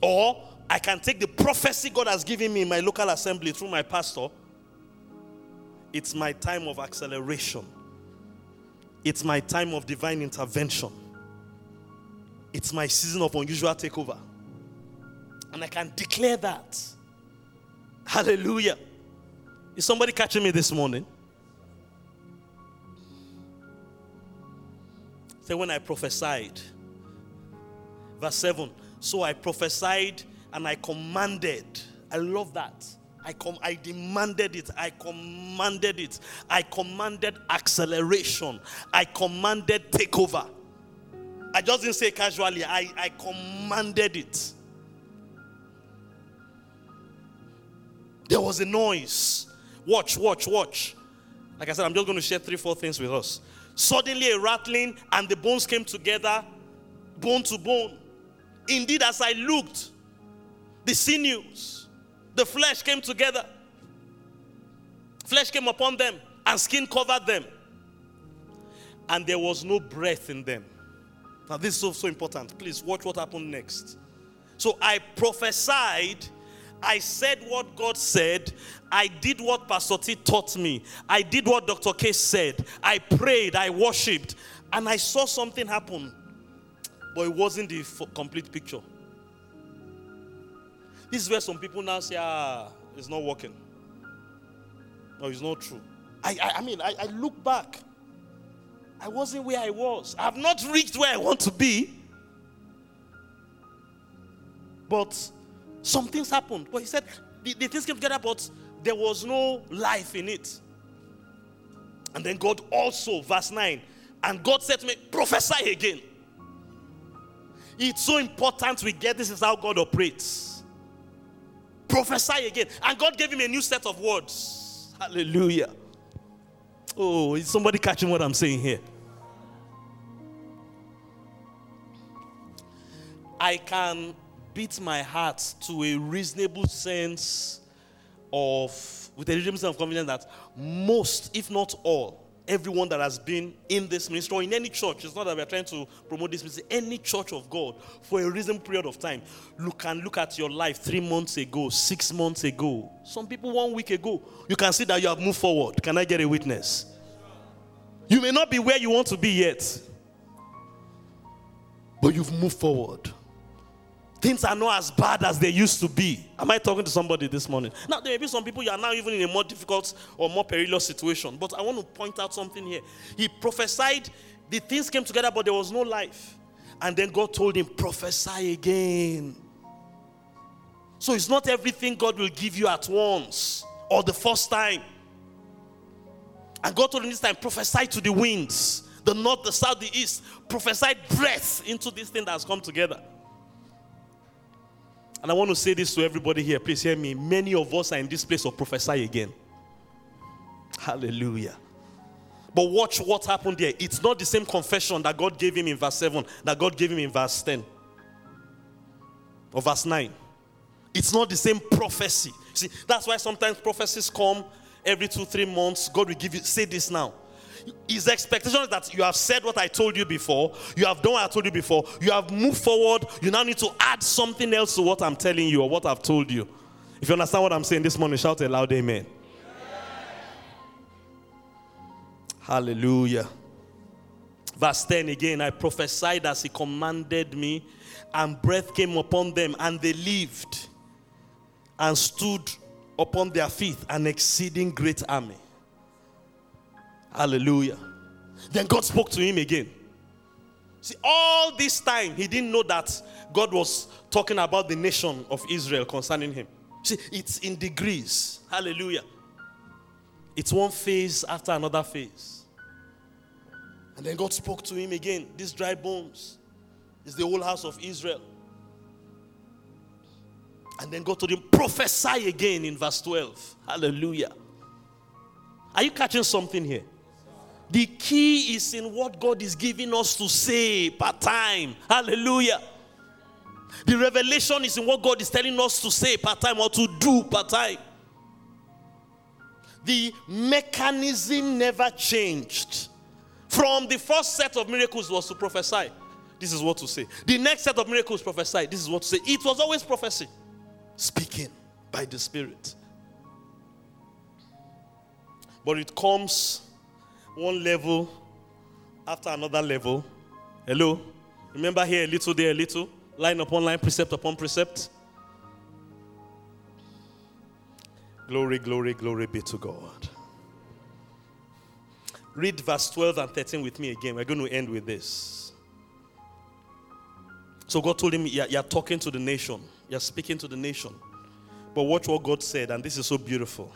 Or I can take the prophecy God has given me in my local assembly through my pastor. It's my time of acceleration. It's my time of divine intervention. It's my season of unusual takeover. And I can declare that. Hallelujah. Is somebody catching me this morning? Say, when I prophesied, verse 7 so I prophesied and I commanded. I love that. I com- I demanded it. I commanded it. I commanded acceleration. I commanded takeover. I just didn't say casually. I, I commanded it. There was a noise. Watch, watch, watch. Like I said, I'm just going to share three, four things with us. Suddenly, a rattling, and the bones came together, bone to bone. Indeed, as I looked, the sinews, the flesh came together. Flesh came upon them, and skin covered them. and there was no breath in them. Now, this is so, so important. Please watch what happened next. So I prophesied, I said what God said, I did what Pastor T taught me, I did what Dr. K said, I prayed, I worshiped, and I saw something happen, but it wasn't the complete picture. This is where some people now say, ah, it's not working. No, it's not true. I, I, I mean, I, I look back. I wasn't where I was. I've not reached where I want to be. But some things happened. But he said the, the things came together, but there was no life in it. And then God also, verse 9, and God said to me, prophesy again. It's so important we get this is how God operates. Prophesy again. And God gave him a new set of words. Hallelujah. Oh, is somebody catching what I'm saying here? I can beat my heart to a reasonable sense of, with a reasonable sense of confidence that most, if not all, everyone that has been in this ministry or in any church, it's not that we're trying to promote this ministry, any church of God for a reasonable period of time, look can look at your life three months ago, six months ago, some people one week ago. You can see that you have moved forward. Can I get a witness? You may not be where you want to be yet, but you've moved forward. Things are not as bad as they used to be. Am I talking to somebody this morning? Now, there may be some people you are now even in a more difficult or more perilous situation. But I want to point out something here. He prophesied, the things came together, but there was no life. And then God told him, prophesy again. So it's not everything God will give you at once or the first time. And God told him this time, prophesy to the winds, the north, the south, the east. Prophesy breath into this thing that has come together. And I want to say this to everybody here. Please hear me. Many of us are in this place of prophesy again. Hallelujah. But watch what happened there. It's not the same confession that God gave him in verse 7 that God gave him in verse 10 or verse 9. It's not the same prophecy. See, that's why sometimes prophecies come every two, three months. God will give you, say this now. His expectation is that you have said what I told you before, you have done what I told you before, you have moved forward, you now need to add something else to what I'm telling you or what I've told you. If you understand what I'm saying this morning, shout a loud amen. Hallelujah. Verse 10 again, I prophesied as he commanded me, and breath came upon them, and they lived and stood upon their feet, an exceeding great army. Hallelujah. Then God spoke to him again. See, all this time, he didn't know that God was talking about the nation of Israel concerning him. See, it's in degrees. Hallelujah. It's one phase after another phase. And then God spoke to him again. These dry bones is the whole house of Israel. And then God told him, prophesy again in verse 12. Hallelujah. Are you catching something here? The key is in what God is giving us to say part time. Hallelujah. The revelation is in what God is telling us to say part time or to do part time. The mechanism never changed. From the first set of miracles was to prophesy. This is what to say. The next set of miracles prophesy. This is what to say. It was always prophecy. Speaking by the Spirit. But it comes one level after another level. Hello? Remember here a little, there a little, line upon line, precept upon precept. Glory, glory, glory be to God. Read verse 12 and 13 with me again. We're going to end with this. So God told him, You're, you're talking to the nation, you're speaking to the nation. But watch what God said, and this is so beautiful.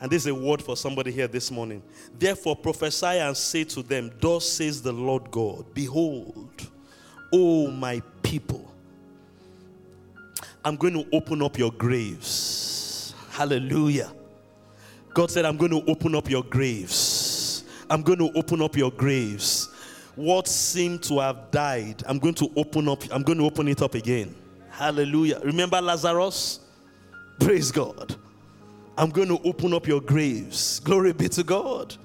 And this is a word for somebody here this morning. Therefore, prophesy and say to them, Thus says the Lord God, Behold, O my people, I'm going to open up your graves. Hallelujah. God said, I'm going to open up your graves. I'm going to open up your graves. What seemed to have died, I'm going to open up, I'm going to open it up again. Hallelujah. Remember Lazarus? Praise God. I'm going to open up your graves. Glory be to God.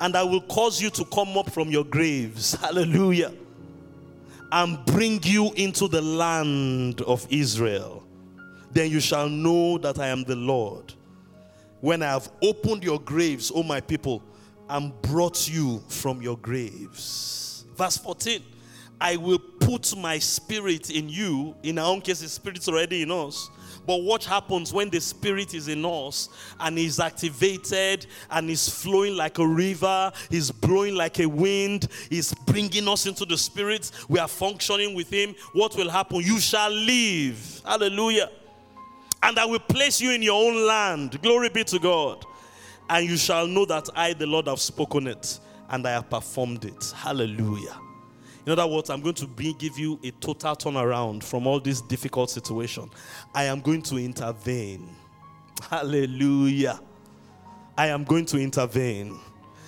And I will cause you to come up from your graves. Hallelujah. And bring you into the land of Israel. Then you shall know that I am the Lord. When I have opened your graves, O my people, and brought you from your graves. Verse 14 I will put my spirit in you. In our own case, the spirit's already in us. But what happens when the spirit is in us and is activated and is flowing like a river, is blowing like a wind, is bringing us into the spirit? We are functioning with him. What will happen? You shall live. Hallelujah. And I will place you in your own land. Glory be to God. And you shall know that I, the Lord, have spoken it and I have performed it. Hallelujah. In other words, I'm going to be, give you a total turnaround from all this difficult situation. I am going to intervene. Hallelujah. I am going to intervene.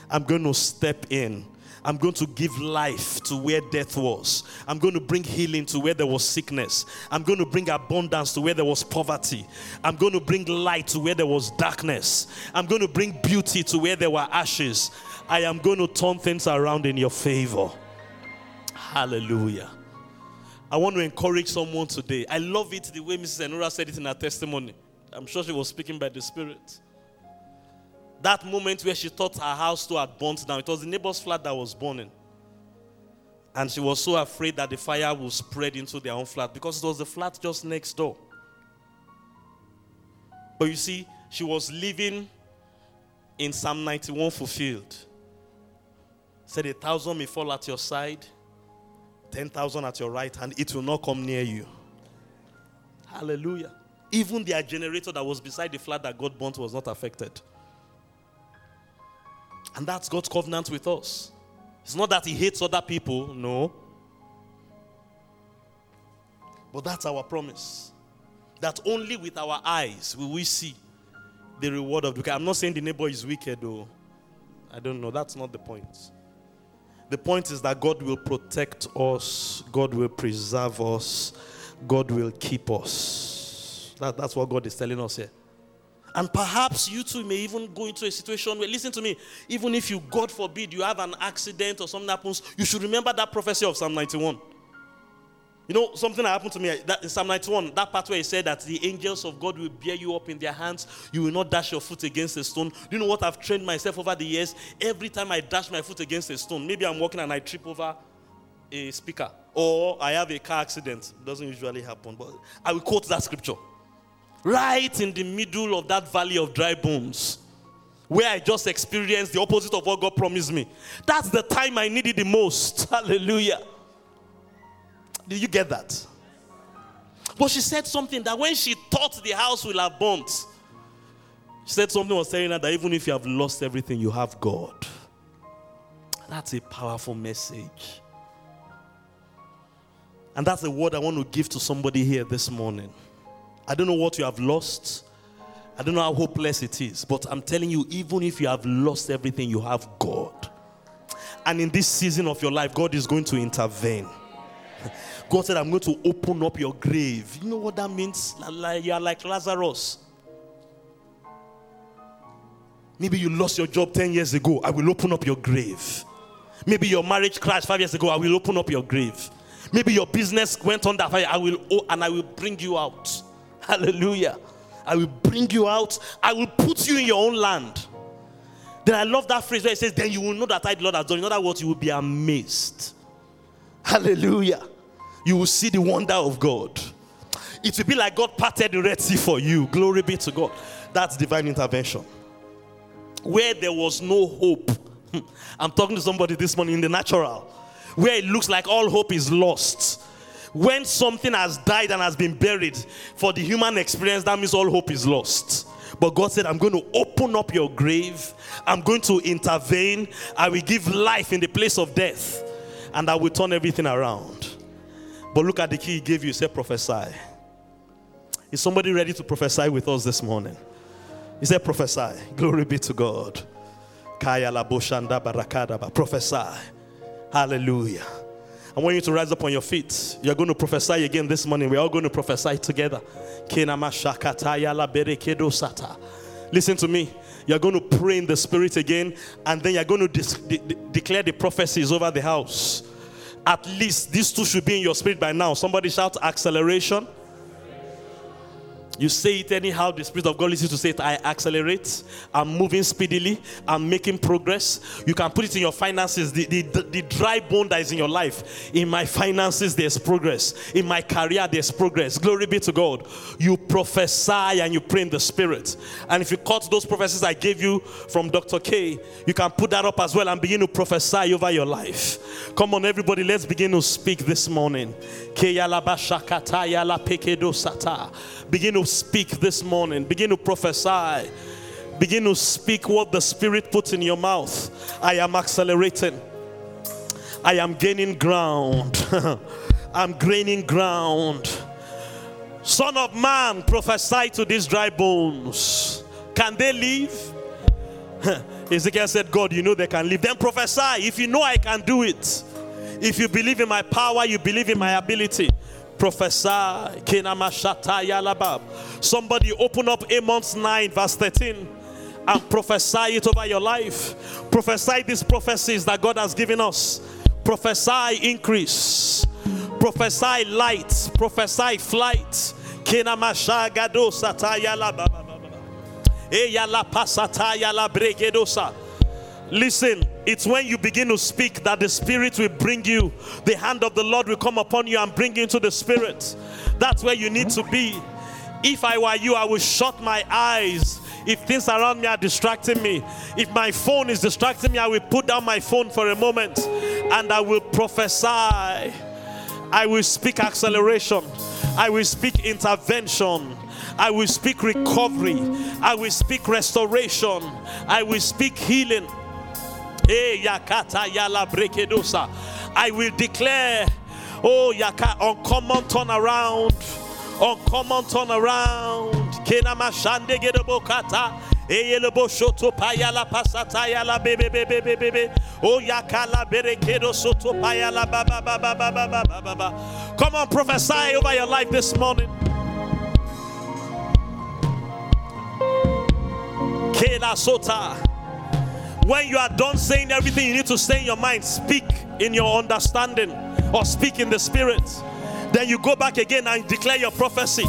I'm going to step in. I'm going to give life to where death was. I'm going to bring healing to where there was sickness. I'm going to bring abundance to where there was poverty. I'm going to bring light to where there was darkness. I'm going to bring beauty to where there were ashes. I am going to turn things around in your favor. Hallelujah. I want to encourage someone today. I love it the way Mrs. Enura said it in her testimony. I'm sure she was speaking by the Spirit. That moment where she thought her house too had burnt down, it was the neighbor's flat that was burning. And she was so afraid that the fire would spread into their own flat because it was the flat just next door. But you see, she was living in Psalm 91 fulfilled. Said, A thousand may fall at your side 10,000 at your right hand, it will not come near you. Hallelujah. Even their generator that was beside the flat that God burnt was not affected. And that's God's covenant with us. It's not that He hates other people, no. But that's our promise. That only with our eyes will we see the reward of the wicked. I'm not saying the neighbor is wicked, though. I don't know. That's not the point. The point is that God will protect us, God will preserve us, God will keep us. That, that's what God is telling us here. And perhaps you too may even go into a situation where, listen to me, even if you, God forbid, you have an accident or something happens, you should remember that prophecy of Psalm 91. You know, something that happened to me that in Psalm 91, that part where he said that the angels of God will bear you up in their hands, you will not dash your foot against a stone. Do you know what I've trained myself over the years? Every time I dash my foot against a stone, maybe I'm walking and I trip over a speaker, or I have a car accident. It doesn't usually happen, but I will quote that scripture. Right in the middle of that valley of dry bones, where I just experienced the opposite of what God promised me. That's the time I needed the most. [laughs] Hallelujah. Did you get that? But she said something that when she thought the house will have burnt, she said something was saying that even if you have lost everything, you have God. That's a powerful message. And that's the word I want to give to somebody here this morning. I don't know what you have lost. I don't know how hopeless it is. But I'm telling you, even if you have lost everything, you have God. And in this season of your life, God is going to intervene. God said, I'm going to open up your grave. You know what that means? You are like Lazarus. Maybe you lost your job 10 years ago. I will open up your grave. Maybe your marriage crashed five years ago. I will open up your grave. Maybe your business went under fire. I will, oh, and I will bring you out. [laughs] Hallelujah. I will bring you out. I will put you in your own land. Then I love that phrase where it says, Then you will know that I, the Lord, has done. In other words, you will be amazed. Hallelujah you will see the wonder of God. It will be like God parted the Red Sea for you. Glory be to God. That's divine intervention. Where there was no hope. Hmm. I'm talking to somebody this morning in the natural. Where it looks like all hope is lost. When something has died and has been buried, for the human experience, that means all hope is lost. But God said, I'm going to open up your grave. I'm going to intervene. I will give life in the place of death. And I will turn everything around. But look at the key he gave you. Say, prophesy. Is somebody ready to prophesy with us this morning? He said, prophesy. Glory be to God. Kaya la barakadaba. Prophesy. Hallelujah. I want you to rise up on your feet. You're going to prophesy again this morning. We're all going to prophesy together. Listen to me. You're going to pray in the spirit again, and then you're going to de- de- declare the prophecies over the house. At least these two should be in your spirit by now. Somebody shout acceleration. You say it anyhow, the Spirit of God leads you to say it. I accelerate. I'm moving speedily. I'm making progress. You can put it in your finances. The, the, the, dry bone that is in your life. In my finances, there's progress. In my career, there's progress. Glory be to God. You prophesy and you pray in the Spirit. And if you cut those prophecies I gave you from Dr. K, you can put that up as well and begin to prophesy over your life. Come on, everybody, let's begin to speak this morning. Begin to speak this morning. Begin to prophesy. Begin to speak what the Spirit puts in your mouth. I am accelerating. I am gaining ground. [laughs] I'm gaining ground. Son of man, prophesy to these dry bones. Can they live? [laughs] Ezekiel said, God, you know they can live. Then prophesy. If you know I can do it, if you believe in my power, you believe in my ability. Prophesy. Somebody open up Amos 9, verse 13, and prophesy it over your life. Prophesy these prophecies that God has given us. Prophesy increase. Prophesy light. Prophesy flight. Listen, it's when you begin to speak that the Spirit will bring you, the hand of the Lord will come upon you and bring you into the Spirit. That's where you need to be. If I were you, I would shut my eyes. If things around me are distracting me, if my phone is distracting me, I will put down my phone for a moment and I will prophesy. I will speak acceleration. I will speak intervention. I will speak recovery. I will speak restoration. I will speak healing. I will declare, oh, yaka, uncommon turnaround, uncommon turnaround. Kenama shande gedobokata. Eyelebo shoto payala pasata la bebe bebe bebe bebe. Oh yakala berekedo soto payala baba baba baba baba baba. Come on, prophesy over your life this morning. Kela sota. When you are done saying everything you need to say in your mind, speak in your understanding or speak in the spirit. Then you go back again and declare your prophecy.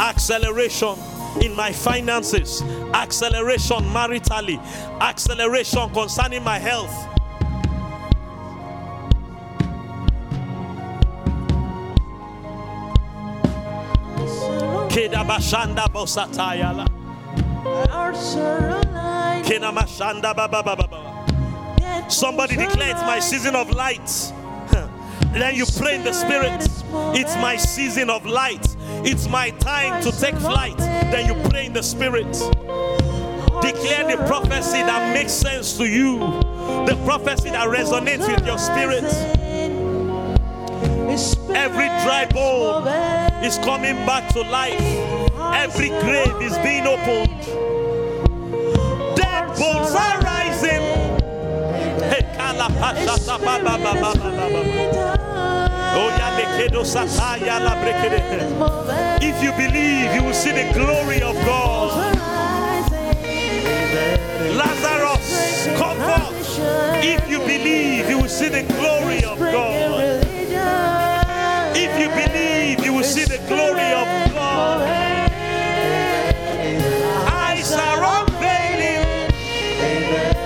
Acceleration in my finances, acceleration maritally, acceleration concerning my health. Kedabashanda bosatayala. Somebody declare it's my season of light. then you pray in the spirit. It's my season of light. It's my time to take flight. Then you pray in the spirit. Declare the prophecy that makes sense to you, the prophecy that resonates with your spirit. Every dry bone is coming back to life. Every grave is being opened Dead bones are rising. If you believe, you will see the glory of God. Lazarus, come forth. If you believe, you will see the glory of God. If you believe, you will see the glory of season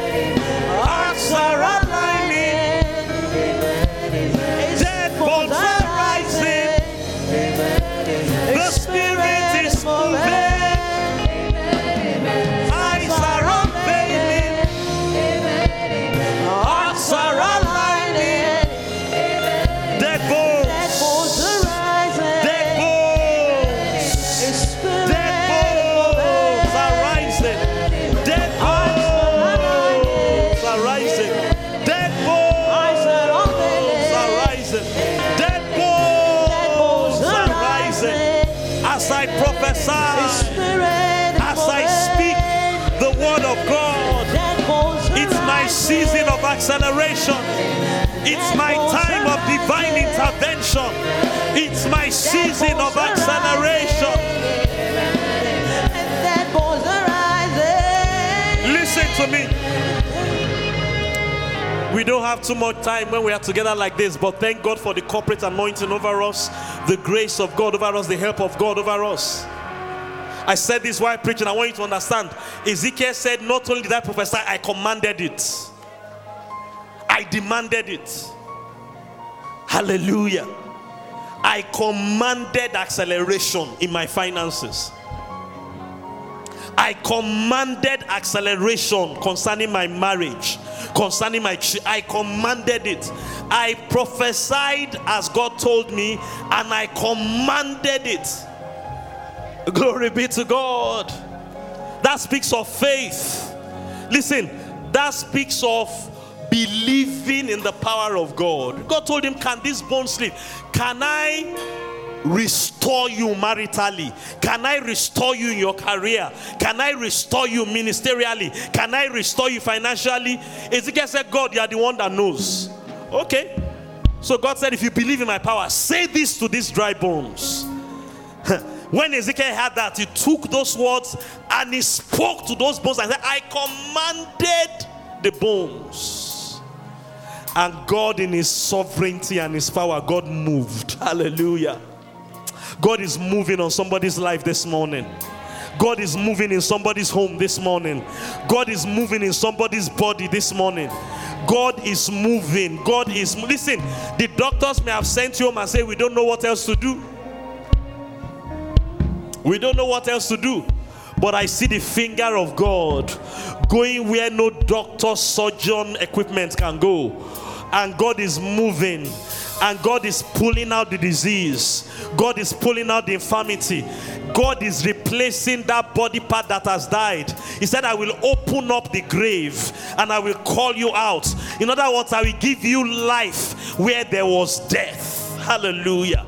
divine intervention. It's my season of acceleration. Listen to me. We don't have too much time when we are together like this, but thank God for the corporate anointing over us, the grace of God over us, the help of God over us. I said this while preaching. I want you to understand. Ezekiel said, Not only did I prophesy, I commanded it, I demanded it. Hallelujah. I commanded acceleration in my finances. I commanded acceleration concerning my marriage, concerning my I commanded it. I prophesied as God told me, and I commanded it. Glory be to God. That speaks of faith. Listen, that speaks of believing in the power of God. God told him, Can this bone sleep? Can I restore you maritally? Can I restore you in your career? Can I restore you ministerially? Can I restore you financially? Ezekiel said, God, you are the one that knows. Okay. So God said, if you believe in my power, say this to these dry bones. [laughs] when Ezekiel had that, he took those words and he spoke to those bones and said, I commanded the bones. And God, in His sovereignty and His power, God moved. Hallelujah. God is moving on somebody's life this morning. God is moving in somebody's home this morning. God is moving in somebody's body this morning. God is moving. God is listen. The doctors may have sent you home and say, We don't know what else to do. We don't know what else to do. But I see the finger of God going where no doctor, surgeon, equipment can go. And God is moving and God is pulling out the disease, God is pulling out the infirmity. God is replacing that body part that has died. He said, I will open up the grave and I will call you out. In other words, I will give you life where there was death. Hallelujah.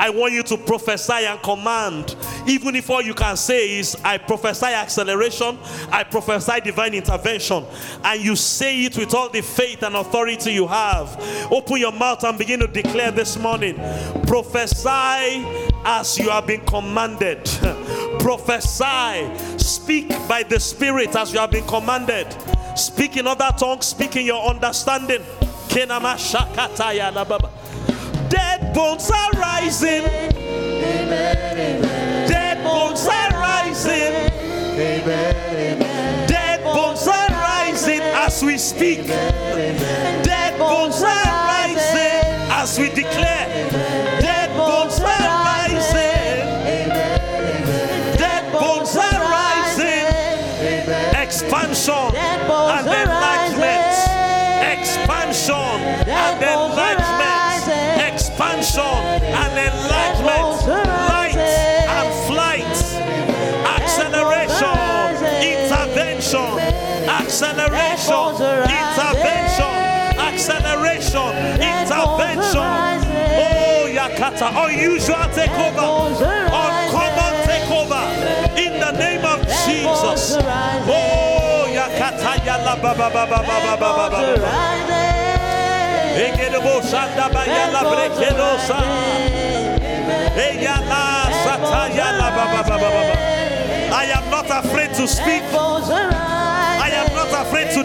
I want you to prophesy and command. Even if all you can say is, I prophesy acceleration, I prophesy divine intervention, and you say it with all the faith and authority you have. Open your mouth and begin to declare this morning. Prophesy as you have been commanded. [laughs] prophesy. Speak by the Spirit as you have been commanded. Speak in other tongues, speak in your understanding. Dead bones are rising. Dead bones are rising. Dead bones are rising as we speak. Dead bones are rising as we declare. Acceleration, intervention, acceleration, intervention. Oh, Yakata, unusual takeover, uncommon takeover in the name of Jesus. Oh, Yakata, Yala, Baba, Baba, Baba, Baba, Baba. I am not afraid to speak.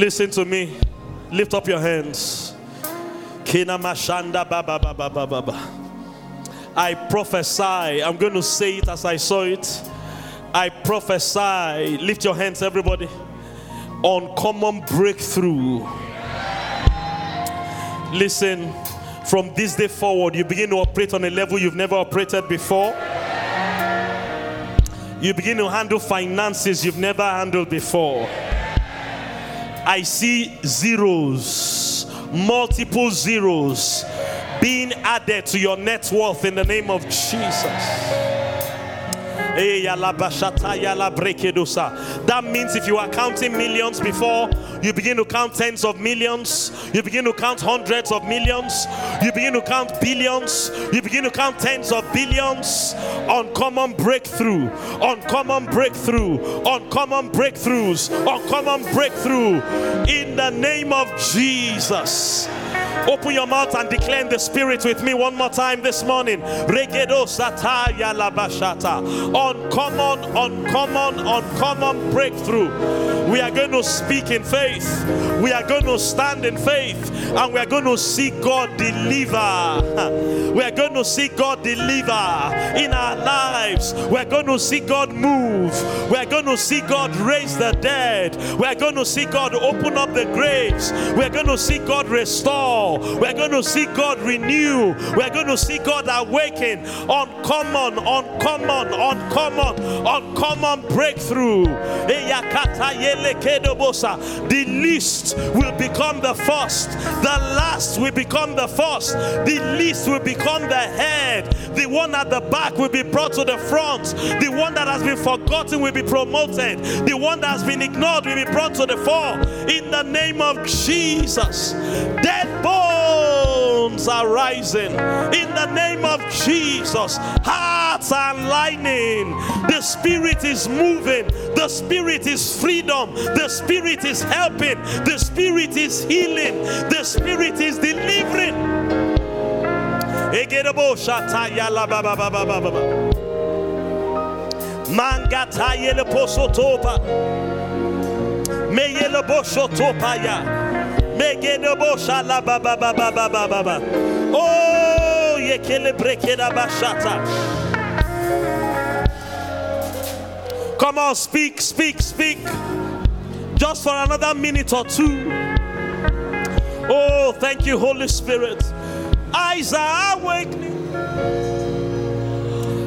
Listen to me. Lift up your hands. I prophesy. I'm going to say it as I saw it. I prophesy. Lift your hands, everybody. Uncommon breakthrough. Listen, from this day forward, you begin to operate on a level you've never operated before. You begin to handle finances you've never handled before. I see zeros, multiple zeros being added to your net worth in the name of Jesus. That means if you are counting millions before, you begin to count tens of millions, you begin to count hundreds of millions, you begin to count billions, you begin to count tens of billions. Uncommon breakthrough, uncommon breakthrough, uncommon breakthroughs, uncommon breakthrough. In the name of Jesus. Open your mouth and declare the spirit with me one more time this morning. Regedo sataya labashata. Uncommon, uncommon, uncommon breakthrough. We are going to speak in faith. We are going to stand in faith. And we are going to see God deliver. [laughs] We are going to see God deliver in our lives. We are going to see God move. We are going to see God raise the dead. We are going to see God open up the graves. We are going to see God restore. We're going to see God renew. We're going to see God awaken. Uncommon, uncommon, uncommon, uncommon breakthrough. The least will become the first. The last will become the first. The least will become the head. The one at the back will be brought to the front. The one that has been forgotten will be promoted. The one that has been ignored will be brought to the fore. In the name of Jesus. Dead boy bones are rising in the name of Jesus. Hearts are lining. The Spirit is moving. The Spirit is freedom. The Spirit is helping. The Spirit is healing. The Spirit is delivering. Mangata yele posotopa. Me yele bosotopa ya. Oh, bashata. Come on, speak, speak, speak. Just for another minute or two. Oh, thank you, Holy Spirit. Eyes are awakening,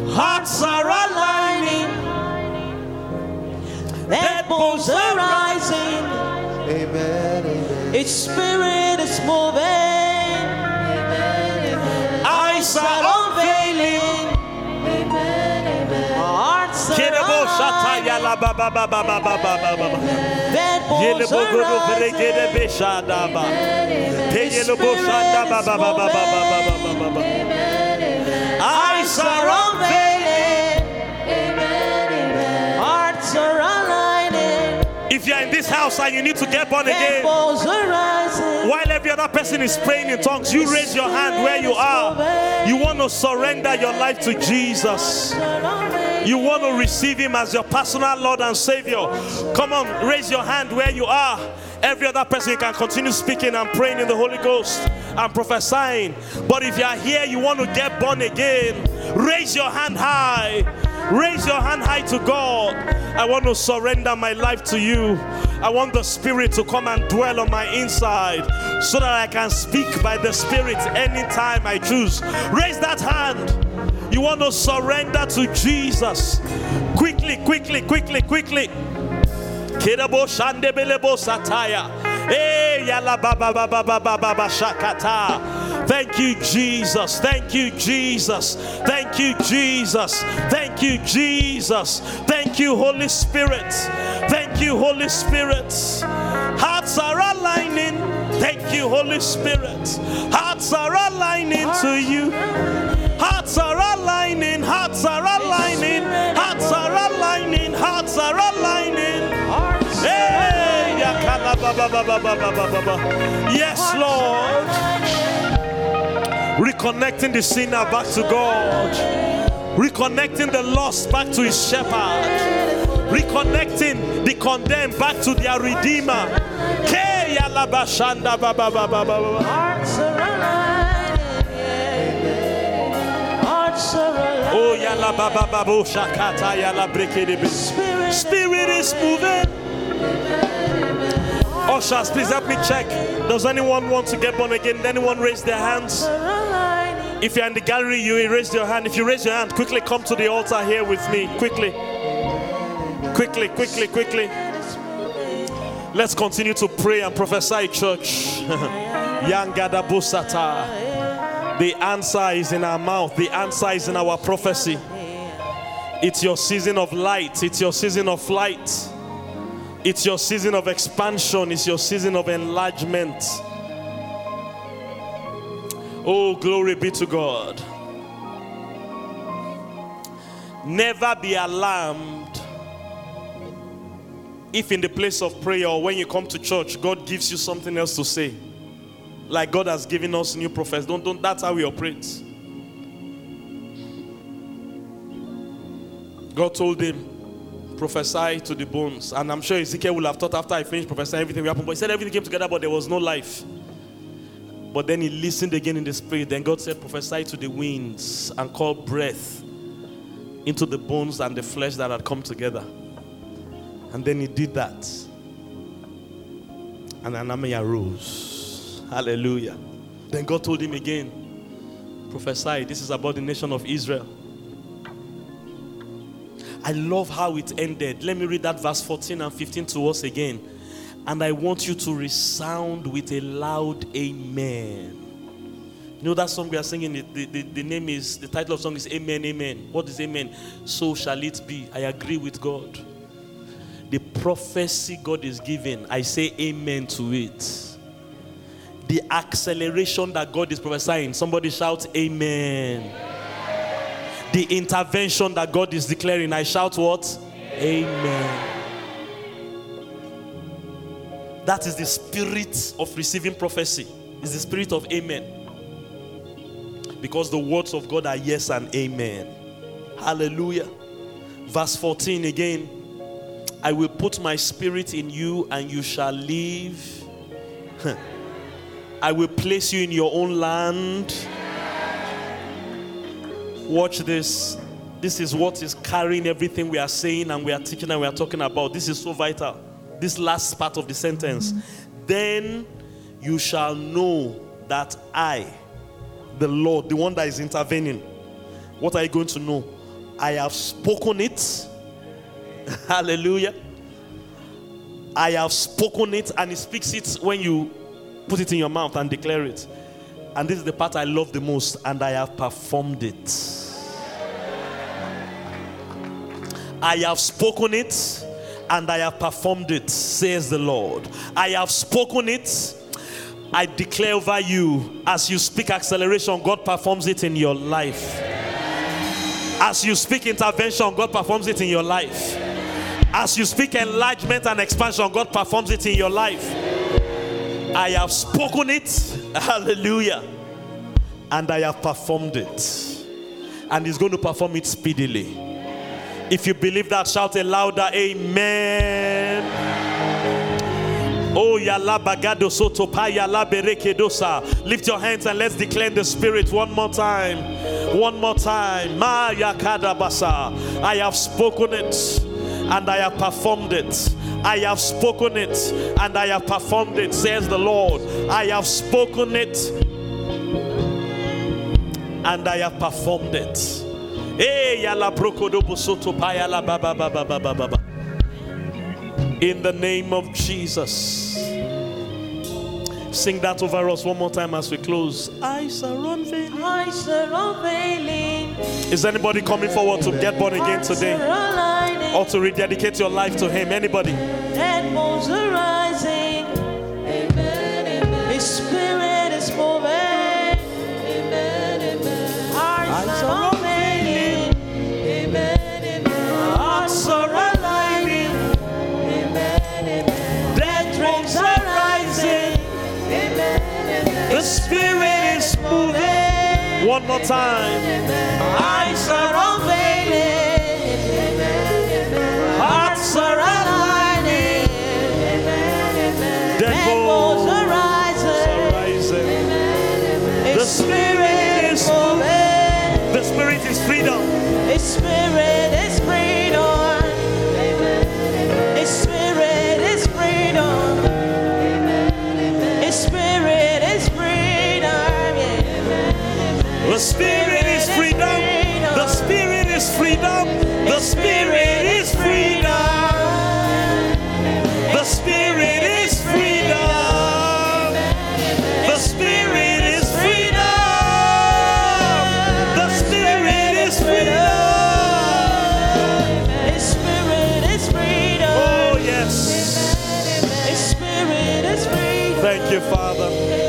hearts are aligning, dead bones are rising. Amen. Its spirit is moving. Eyes are unveiling. Hearts are Kerebo shata alive. yala If you are in this house and you need to get born again, while every other person is praying in tongues, you raise your hand where you are. You want to surrender your life to Jesus. You want to receive Him as your personal Lord and Savior. Come on, raise your hand where you are. Every other person can continue speaking and praying in the Holy Ghost and prophesying. But if you are here, you want to get born again, raise your hand high. Raise your hand high to God. I want to surrender my life to you. I want the Spirit to come and dwell on my inside so that I can speak by the Spirit anytime I choose. Raise that hand. You want to surrender to Jesus. Quickly, quickly, quickly, quickly. Shandebelebo Sataya. Hey, Yala Baba Baba Baba Baba Shakata. Thank you, Jesus. Thank you, Jesus. Thank you, Jesus. Thank you, Jesus. Thank you, Holy Spirit. Thank you, Holy Spirit. Hearts are aligning. Thank you, Holy Spirit. Hearts are aligning to you. Hearts are aligning. Hearts are aligning. Hearts are aligning. Hearts are aligning. Hearts are aligning. Yes, Lord. Reconnecting the sinner back to God. Reconnecting the lost back to his shepherd. Reconnecting the condemned back to their redeemer. Oh yala ba ba ba bo shakata yala brekede be. Spirit, Spirit is moving. Ushers, please help me check. Does anyone want to get born again? Anyone raise their hands? If you're in the gallery, you raise your hand. If you raise your hand, quickly come to the altar here with me. Quickly. Quickly, quickly, quickly. Let's continue to pray and prophesy, church. [laughs] The answer is in our mouth, the answer is in our prophecy. It's your season of light. It's your season of light, It's your season of expansion. It's your season of enlargement. Oh, glory be to God. Never be alarmed if in the place of prayer or when you come to church, God gives you something else to say. Like God has given us new prophets. Don't, don't that's how we operate. God told him, prophesy to the bones. And I'm sure Ezekiel will have thought after I finished prophesying, everything will happen. But he said everything came together, but there was no life. But then he listened again in the spirit. Then God said, prophesy to the winds and call breath into the bones and the flesh that had come together. And then he did that. And an army arose. Hallelujah. Then God told him again, prophesy. This is about the nation of Israel. I love how it ended. Let me read that verse 14 and 15 to us again. And I want you to resound with a loud amen. You know that song we are singing? The, the, the, name is, the title of the song is Amen, Amen. What is Amen? So shall it be. I agree with God. The prophecy God is giving, I say Amen to it. The acceleration that God is prophesying, somebody shout Amen the intervention that God is declaring. I shout what? Amen. That is the spirit of receiving prophecy. Is the spirit of amen. Because the words of God are yes and amen. Hallelujah. Verse 14 again. I will put my spirit in you and you shall live. [laughs] I will place you in your own land Watch this. This is what is carrying everything we are saying and we are teaching and we are talking about. This is so vital. This last part of the sentence. Then you shall know that I, the Lord, the one that is intervening, what are you going to know? I have spoken it. [laughs] Hallelujah. I have spoken it, and He speaks it when you put it in your mouth and declare it. And this is the part I love the most, and I have performed it. I have spoken it and I have performed it, says the Lord. I have spoken it. I declare over you as you speak acceleration, God performs it in your life. As you speak intervention, God performs it in your life. As you speak enlargement and expansion, God performs it in your life. I have spoken it. [laughs] Hallelujah. And I have performed it. And He's going to perform it speedily. If you believe that, shout a louder Amen. Oh, yala bagado soto pa yala berekedosa. Lift your hands and let's declare the Spirit one more time. One more time. Ma yakada basa. I have spoken it and I have performed it. I have spoken it and I have performed it, says the Lord. I have spoken it and I have performed it. In the name of Jesus. Sing that over us one more time as we close. Eyes are unveiling. Eyes are unveiling. Is anybody coming forward to get born again today? Or to rededicate your life to Him? Anybody? Dead bones are rising. His spirit is moving. One more time. Eyes are unveiling. Hearts are aligning. Spirit is freedom. The Spirit is freedom. The Spirit is freedom. The Spirit is freedom. The Spirit is freedom. The Spirit is freedom. The Spirit is freedom. Oh, yes. The Spirit is freedom. Thank you, Father.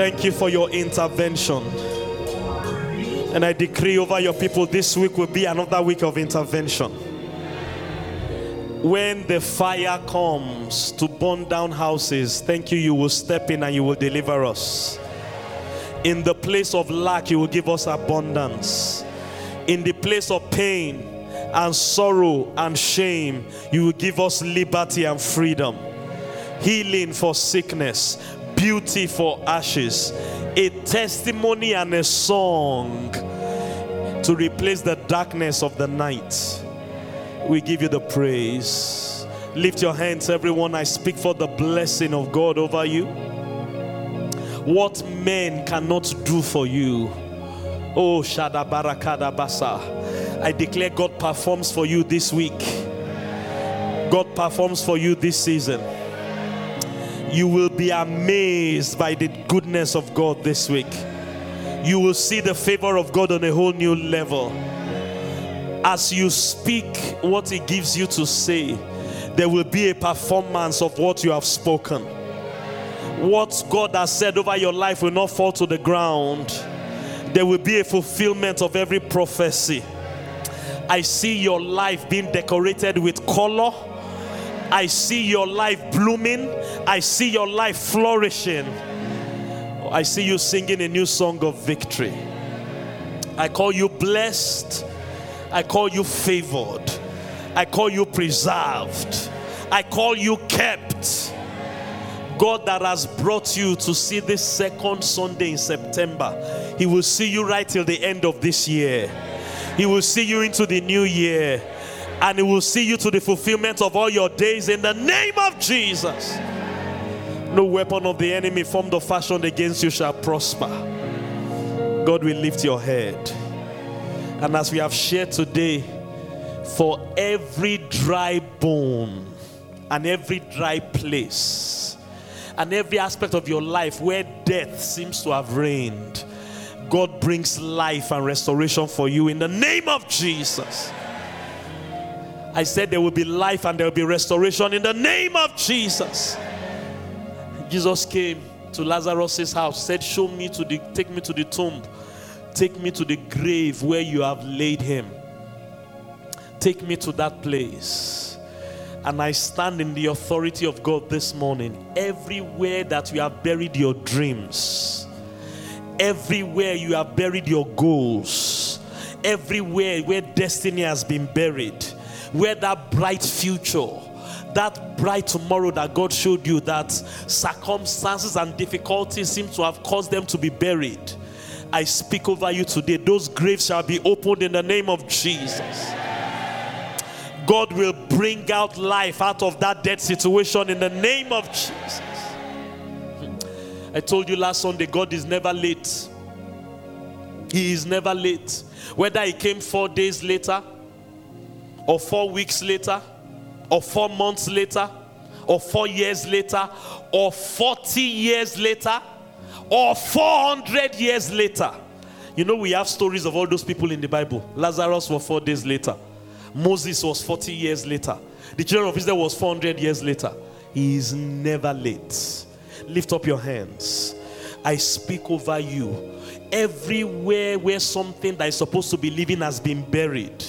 Thank you for your intervention. And I decree over your people this week will be another week of intervention. When the fire comes to burn down houses, thank you, you will step in and you will deliver us. In the place of lack, you will give us abundance. In the place of pain and sorrow and shame, you will give us liberty and freedom. Healing for sickness, beauty for ashes, a testimony and a song to replace the darkness of the night. We give you the praise. Lift your hands, everyone. I speak for the blessing of God over you. What men cannot do for you. Oh, Shadabarakada Basa. I declare God performs for you this week. God performs for you this season. You will be amazed by the goodness of God this week. You will see the favor of God on a whole new level. As you speak what He gives you to say, there will be a performance of what you have spoken. What God has said over your life will not fall to the ground. There will be a fulfillment of every prophecy. I see your life being decorated with color. I see your life blooming. I see your life flourishing. I see you singing a new song of victory. I call you blessed. I call you favored. I call you preserved. I call you kept. God that has brought you to see this second Sunday in September, He will see you right till the end of this year. He will see you into the new year. And He will see you to the fulfillment of all your days in the name of Jesus. No weapon of the enemy formed or fashioned against you shall prosper. God will lift your head. And as we have shared today, for every dry bone and every dry place and every aspect of your life where death seems to have reigned, God brings life and restoration for you in the name of Jesus. I said there will be life and there will be restoration in the name of Jesus. Jesus came to Lazarus' house, said, Show me to the take me to the tomb, take me to the grave where you have laid him. Take me to that place. And I stand in the authority of God this morning. Everywhere that you have buried your dreams, everywhere you have buried your goals, everywhere where destiny has been buried, where that bright future, that bright tomorrow that God showed you, that circumstances and difficulties seem to have caused them to be buried. I speak over you today. Those graves shall be opened in the name of Jesus. God will bring out life out of that dead situation in the name of Jesus. I told you last Sunday, God is never late. He is never late. Whether He came four days later, or four weeks later, or four months later, or four years later, or 40 years later, or 400 years later. You know, we have stories of all those people in the Bible. Lazarus was four days later. Moses was 40 years later. The children of Israel was 400 years later. He is never late. Lift up your hands. I speak over you. Everywhere where something that is supposed to be living has been buried,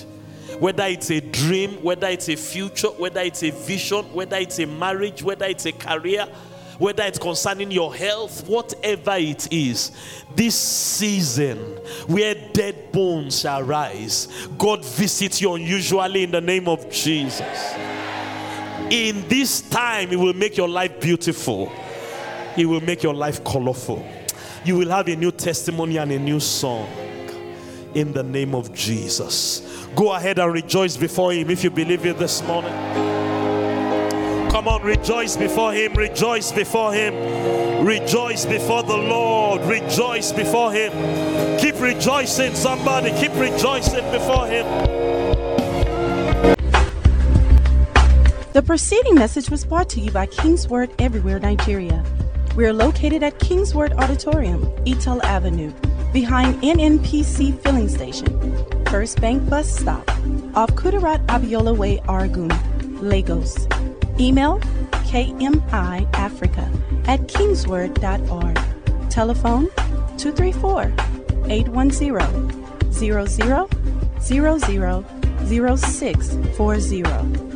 whether it's a dream, whether it's a future, whether it's a vision, whether it's a marriage, whether it's a career, whether it's concerning your health, whatever it is, this season where dead bones shall rise, God visits you unusually in the name of Jesus. In this time, He will make your life beautiful, He will make your life colorful. You will have a new testimony and a new song in the name of Jesus. Go ahead and rejoice before Him if you believe it this morning. Come on, rejoice before Him, rejoice before Him, rejoice before the Lord, rejoice before Him. Keep rejoicing, somebody, keep rejoicing before Him. The preceding message was brought to you by KingsWord Everywhere Nigeria. We are located at KingsWord Auditorium, Etel Avenue, behind NNPC Filling Station, First Bank Bus Stop, off Kudirat Abiola Way, Oregun, Lagos. Email kmiafrica at kingsword.org. Telephone 234 810 00 0640.